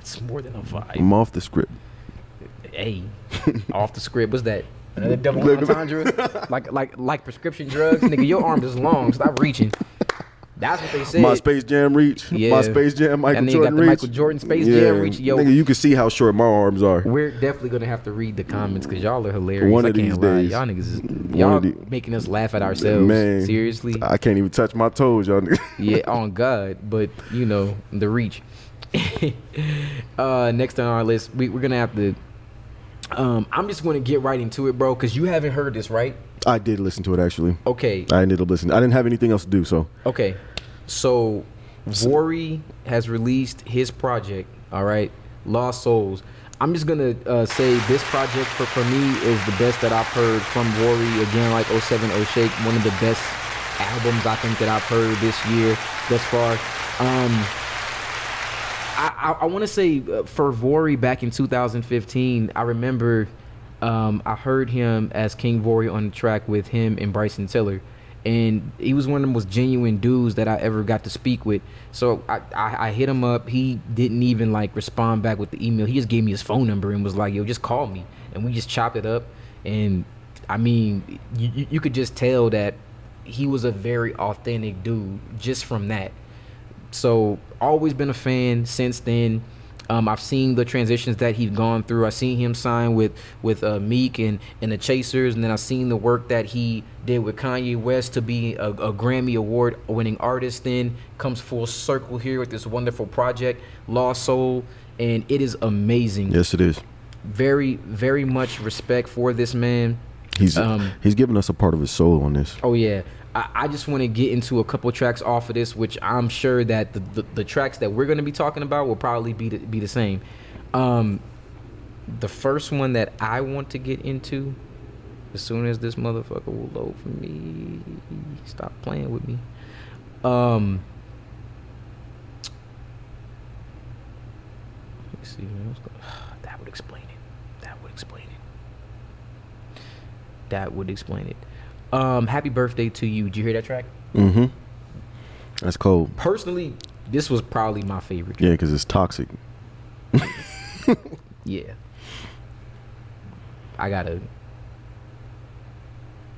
it's more than a vibe. I'm off the script. Hey, off the script. What's that? Another double entendre? like like like prescription drugs, nigga. Your arm is long. Stop reaching. That's what they said. My Space Jam reach. Yeah. My Space Jam Michael nigga got Jordan the reach. Michael Jordan Space Jam reach. Yo. nigga, you can see how short my arms are. We're definitely gonna have to read the comments because y'all are hilarious. One I of can't these lie. days. Y'all niggas is y'all the- making us laugh at ourselves. Man, Seriously. I can't even touch my toes, y'all. nigga. [laughs] yeah, on God. But you know, the reach. [laughs] uh, next on our list, we, we're gonna have to. Um, I'm just gonna get right into it, bro, because you haven't heard this, right? I did listen to it actually. Okay, I ended up listening. I didn't have anything else to do, so okay. So, Vory has released his project. All right, Lost Souls. I'm just gonna uh, say this project for, for me is the best that I've heard from Vory. Again, like 07 Shake, one of the best albums I think that I've heard this year thus far. Um, I, I, I want to say uh, for Vory back in 2015, I remember um, I heard him as King Vori on the track with him and Bryson Tiller. And he was one of the most genuine dudes that I ever got to speak with. So I, I, I hit him up. He didn't even like respond back with the email. He just gave me his phone number and was like, yo, just call me. And we just chopped it up. And I mean, you, you- you could just tell that he was a very authentic dude just from that so always been a fan since then. Um, I've seen the transitions that he's gone through. I've seen him sign with with uh, Meek and and the Chasers, and then I've seen the work that he did with Kanye West to be a, a Grammy Award winning artist. Then comes full circle here with this wonderful project, Lost Soul, and it is amazing. yes, it is. Very very much respect for this man. He's Um, he's giving us a part of his soul on this. Oh yeah, I, I just want to get into a couple tracks off of this, which I'm sure that the, the, the tracks that we're going to be talking about will probably be the, be the same. Um, the first one that I want to get into, as soon as this motherfucker will load for me, stop playing with me. Um, let me see. [sighs] That would explain it. That would explain it. That would explain it. Um, happy birthday to you. Did you hear that track? Mm-hmm. That's cold. Personally, this was probably my favorite. Yeah, because it's toxic. [laughs] Yeah. I gotta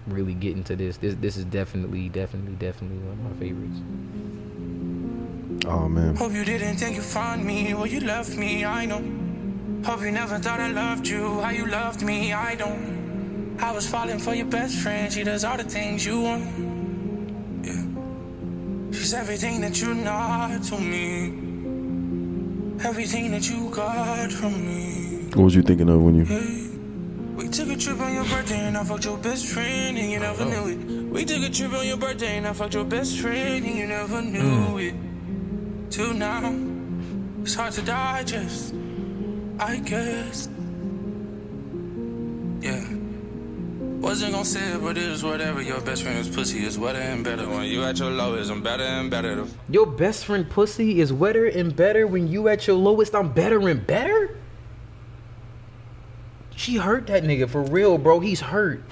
really get into this. This this is definitely, definitely, definitely one of my favorites. Oh man. Hope you didn't think you found me, well you left me, I know. Hope you never thought I loved you, how you loved me, I don't. I was falling for your best friend, she does all the things you want. Yeah. She's everything that you're not to me. Everything that you got from me. What was you thinking of when you? We took a trip on your birthday and I fucked your best friend and you oh, never knew it. We took a trip on your birthday and I fucked your best friend and you never hmm. knew it. Till now, it's hard to digest. I guess. Yeah. Wasn't gonna say it, but it is whatever. Your best friend's pussy is wetter and better. When you at your lowest, I'm better and better. The Your best friend pussy is wetter and better when you at your lowest. I'm better and better. She hurt that nigga for real, bro. He's hurt.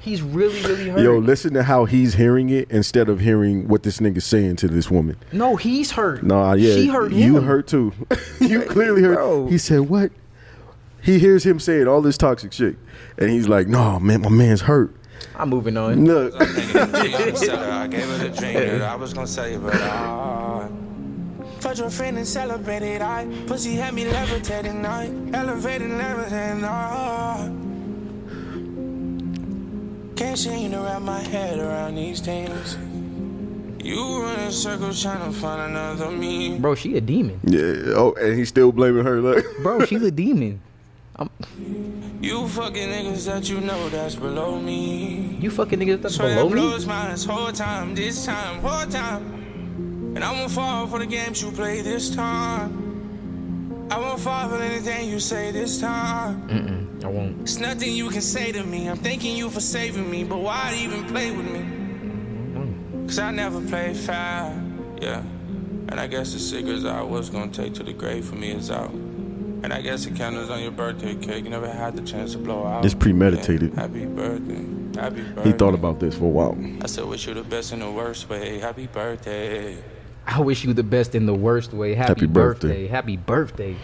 He's really, really hurt. Yo, listen to how he's hearing it instead of hearing what this nigga's saying to this woman. no, he's hurt. Nah, yeah, she hurt him. you hurt too. [laughs] you clearly hurt. Bro. He said what? He hears him saying all this toxic shit, and he's like, "No, man, my man's hurt." I'm moving on. Look, I gave her the drink that I was gonna say, but uh, I. Fucked your friend and celebrated. I pussy had me levitating. I elevating, levitating. I uh, can't seem to wrap my head around these things. You run in circles trying to find another me. Bro, she a demon. yeah. Oh, and he's still blaming her. Look, Bro, she's a demon. You fucking niggas that you know that's below me. You fucking niggas that's So below that me. blows mine this whole time, this time, whole time. And I won't fall for the games you play this time. I won't fall for anything you say this time. Mm-mm, I won't. It's nothing you can say to me. I'm thanking you for saving me, but why even play with me? Cause I never played fair, yeah. And I guess the cigarettes I was gonna take to the grave for me is out. And I guess the candles on your birthday cake you never had the chance to blow out. It's premeditated. Yeah. Happy birthday. Happy birthday. he thought about this for a while. I still wish you the best in the worst way. Happy birthday. I wish you the best in the worst way. Happy, Happy birthday. birthday. Happy birthday.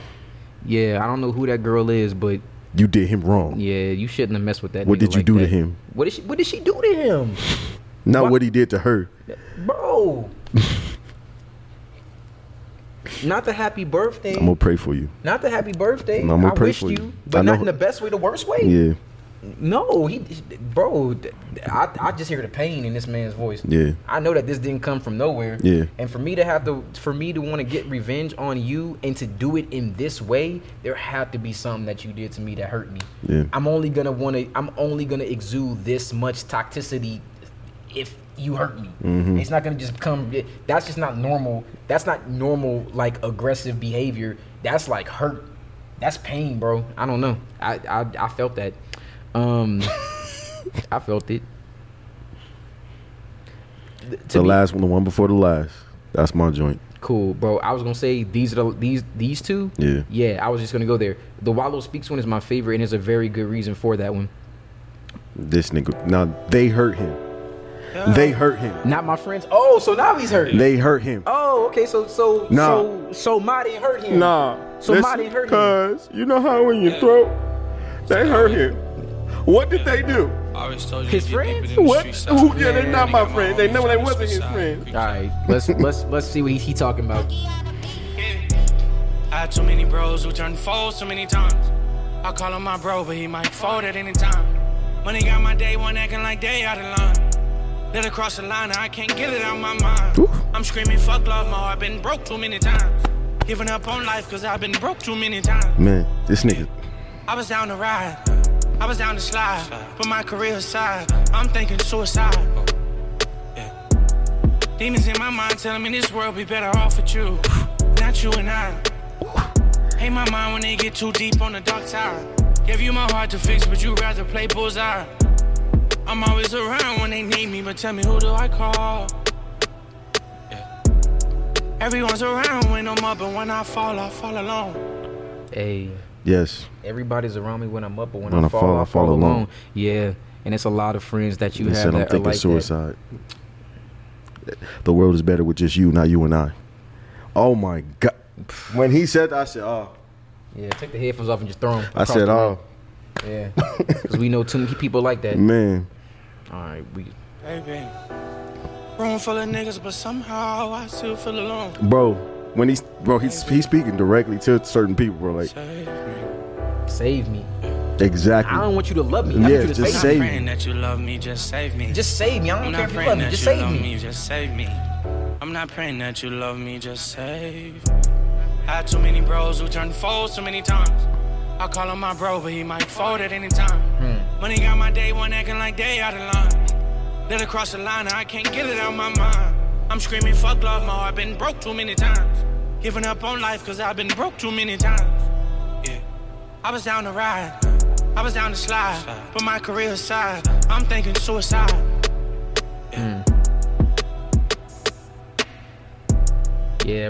Yeah, I don't know who that girl is, but You did him wrong. yeah, you shouldn't have messed with that. What nigga did you like do to him? What did she? What did she do to him, Not What? what he did to her. bro? [laughs] not the happy birthday. I'm gonna pray for you. not the happy birthday. I'm gonna I pray wished for you, you. but not in the best way, the worst way. Yeah. No, he, bro. I, I just hear the pain in this man's voice. Yeah. I know that this didn't come from nowhere. Yeah. And for me to have to, for me to want to get revenge on you and to do it in this way, there had to be something that you did to me that hurt me. Yeah. I'm only gonna want to. I'm only gonna exude this much toxicity if you hurt me. Mm-hmm. It's not gonna just come. That's just not normal. That's not normal like aggressive behavior. That's like hurt. That's pain, bro. I don't know. I I, I felt that. Um, [laughs] I felt it. Th- The last one, the one before the last. That's my joint. Cool, bro. I was gonna say these are the, these these two. Yeah. Yeah, I was just gonna go there. The Wallo Speaks one is my favorite, and there's a very good reason for that one. This nigga. Now they hurt him. They hurt him. Not my friends. Oh, so now he's hurt. They hurt him. Oh, okay. So so Nah. so so Ma didn't hurt him. Nah. So listen, Marty hurt him. Cause you know how in your throat they hurt him. What did they do? I always told you His to friends? than the What? streets, Who? that's Yeah, they're not my got friend. They know they on the wasn't his side. friend. All right. Let's let's let's see what he, he talking about. I had too many bros who turned foes too many times. I call him my bro, but he might fold at any time. Money got my day one acting like they out of line. Let it cross the line, I can't get it out my mind. I'm screaming, fuck love, my heart been broke too many times. Giving up on life, cause I've been broke too many times. Man, this nigga. I was down to ride, I was down to slide. Put my career aside, I'm thinking suicide. Demons in my mind telling me this world be better off with you, not you and I. Hate my mind when they get too deep on the dark side. Give you my heart to fix, but you rather play bullseye. I'm always around when they need me, but tell me who do I call? Yeah. Everyone's around when I'm up, and when I fall, I fall alone. Hey, Yes. everybody's around me when I'm up, but when, When I, fall, I fall, alone. alone. Yeah, and it's a lot of friends that you He have said I'm that are thinking like that. suicide. The world is better with just you, not you and I. Oh my god. When he said that, I said, oh. Yeah, take the headphones off and just throw them. I said, oh, Yeah, because we know too many people like that. man. All right, we. Baby. Room full of niggas, but somehow I still feel alone. Bro, when he's bro, he's he's speaking directly to certain people, bro. Like Save me. Save me. exactly. I don't want you to love me. I Yeah, want you to just save me. I'm me. save praying that you love me, just save me. Just save me. I I'm don't care if you praying love me. that Just you save love me. me, just save me. I'm not praying that you love me, just save. I Had too many bros who turned foes too many times. I call him my bro, but he might fold at any time. Hmm. Money got my day one acting like they out of line. Let it cross the line, I can't get it out my mind. I'm screaming, fuck love, my heart been broke too many times. Giving up on life, cause I've been broke too many times. Yeah. I was down to ride, I was down to slide. Put my career aside, I'm thinking suicide. Yeah,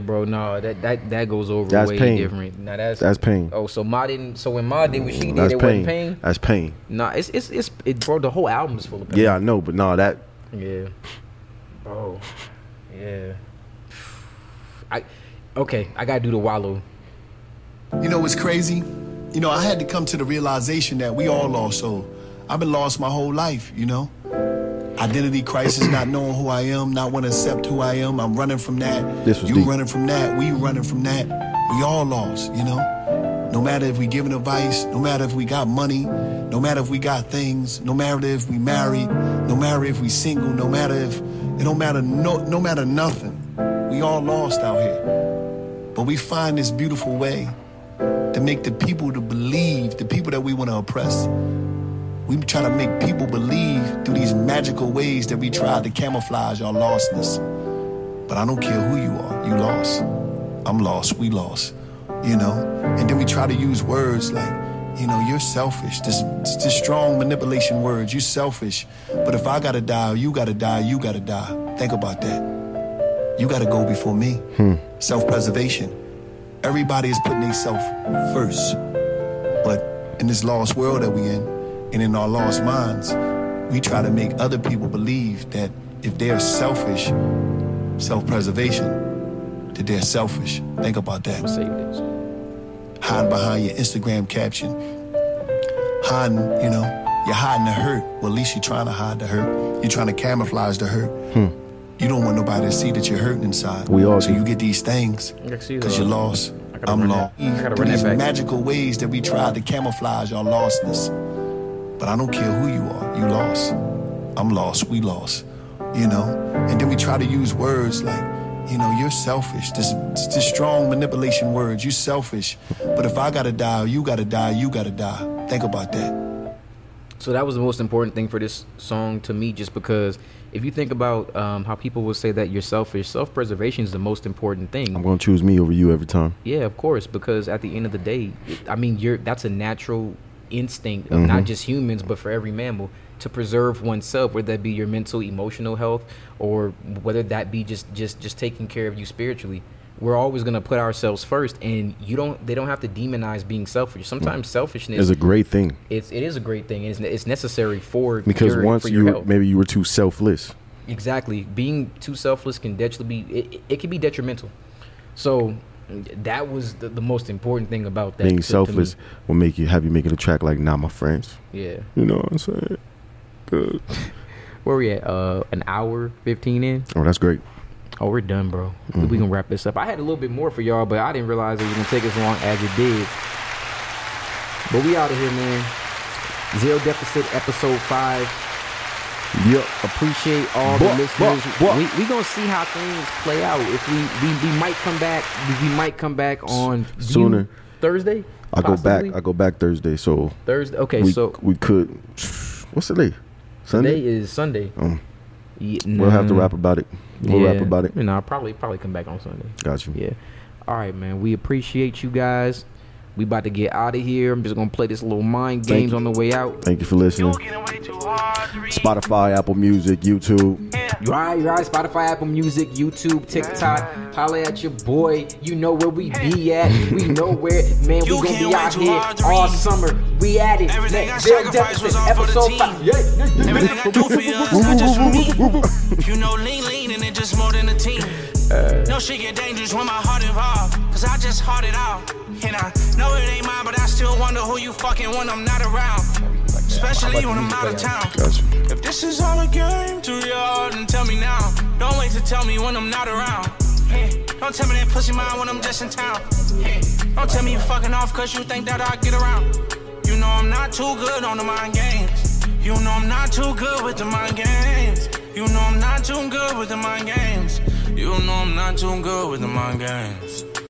bro. No, that that that goes over That's way pain. different. Now that's That's pain. Oh, so Ma didn't. So when Ma did what she did, That's it pain. wasn't pain. That's pain. Nah, it's it's it's it, bro. The whole album is full of pain. Yeah, I know, but no, that Yeah. Bro. Yeah. I. Okay, I gotta do the Wallo. You know what's crazy? You know, I had to come to the realization that we all lost. So I've been lost my whole life, you know? Identity crisis, not knowing who I am, not want to accept who I am. I'm running from that. This was you deep. running from that. We running from that. We all lost, you know? No matter if we giving advice, no matter if we got money, no matter if we got things, no matter if we married, no matter if we single, no matter if it don't matter no no matter nothing. We all lost out here. But we find this beautiful way to make the people to believe, the people that we want to oppress. We try to make people believe through these magical ways that we try to camouflage our lostness. But I don't care who you are, you lost. I'm lost, we lost. You know? And then we try to use words like, you know, you're selfish. This, this strong manipulation words, you're selfish. But if I gotta die, or you gotta die, you gotta die. Think about that. You gotta go before me. Hmm. Self preservation. Everybody is putting themselves first. But in this lost world that we in, and in our lost minds, we try to make other people believe that if they're selfish, self preservation, that they're selfish. Think about that. Save this. Hide behind your Instagram caption. Hiding, you know, you're hiding the hurt. Well, at least you're trying to hide the hurt. You're trying to camouflage the hurt. Hmm. You don't want nobody to see that you're hurting inside. We all so do. you get these things I can see because you're lost. I'm lost. that- I gotta Through run that these magical ways that we try to camouflage our lostness. But I don't care who you are. You lost. I'm lost. We lost. You know? And then we try to use words like, you know, you're selfish. This, this strong manipulation words. You're selfish. But if I gotta die, or you gotta die, you gotta die. Think about that. So that was the most important thing for this song to me, just because if you think about um, how people will say that you're selfish, self preservation is the most important thing. I'm gonna choose me over you every time. Yeah, of course, because at the end of the day, I mean, you're that's a natural instinct of not mm-hmm. just humans, but for every mammal to preserve oneself, whether that be your mental, emotional health, or whether that be just just just taking care of you spiritually. We're always gonna put ourselves first, and you don't. They don't have to demonize being selfish. Sometimes mm. selfishness is a great thing it's it is a great thing. It's, it's necessary for because your, once for you health. maybe you were too selfless. Exactly. Being too selfless can definitely be it, it can be detrimental. So that was the, the most important thing about that. Being to- selfless will make you have you making a track like "Not My Friends." Yeah. You know what I'm saying? Good. [laughs] Where we at? Uh, an hour fifteen in. Oh, that's great. Oh, we're done, bro. We Mm-hmm. gonna wrap this up. I had a little bit more for y'all, but I didn't realize it was gonna take as long as it did. But we out of here, man. Zero deficit episode five. Yep. appreciate all Buh, the listeners. buh, buh. We we gonna see how things play out. If we we, we might come back, we, might come back on you- Sooner. Thursday. I go back. I go back Thursday. So Thursday. Okay, we so we could. What's the day? Sunday. today is Sunday. Um, Yeah, We'll have to rap about it. We'll yeah. rap about it. You know, I'll probably probably come back on Sunday. Got you. Yeah. All right, man. We appreciate you guys. We about to get out of here. I'm just gonna play this little mind games on the way out. Thank you for listening. Spotify, Apple Music, YouTube. You right, you right. Spotify, Apple Music, YouTube, TikTok. Holla at your boy. You know where we be at. We know where, man. We gonna be out here all summer. We at it. Everything Man, I Zero sacrificed was all for the episode team. five. Yeah, yeah, yeah. Everything I do for you is not just for me. [laughs] You know, lean, lean, and it just more than a team. Uh, no shit get dangerous when my heart involved. Cause I just heart it out. And I know it ain't mine, but I still wonder who you fucking when I'm not around. Especially when I'm out of town. Got you. If this is all a game to y'all, then tell me now. Don't wait to tell me when I'm not around. Hey, don't tell me that pussy mine when I'm just in town. Hey, don't tell me you fucking off cause you think that I get around. You know I'm not too good on the mind games. You know I'm not too good with the mind games. You know I'm not too good with the mind games. You know I'm not too good with the mind games.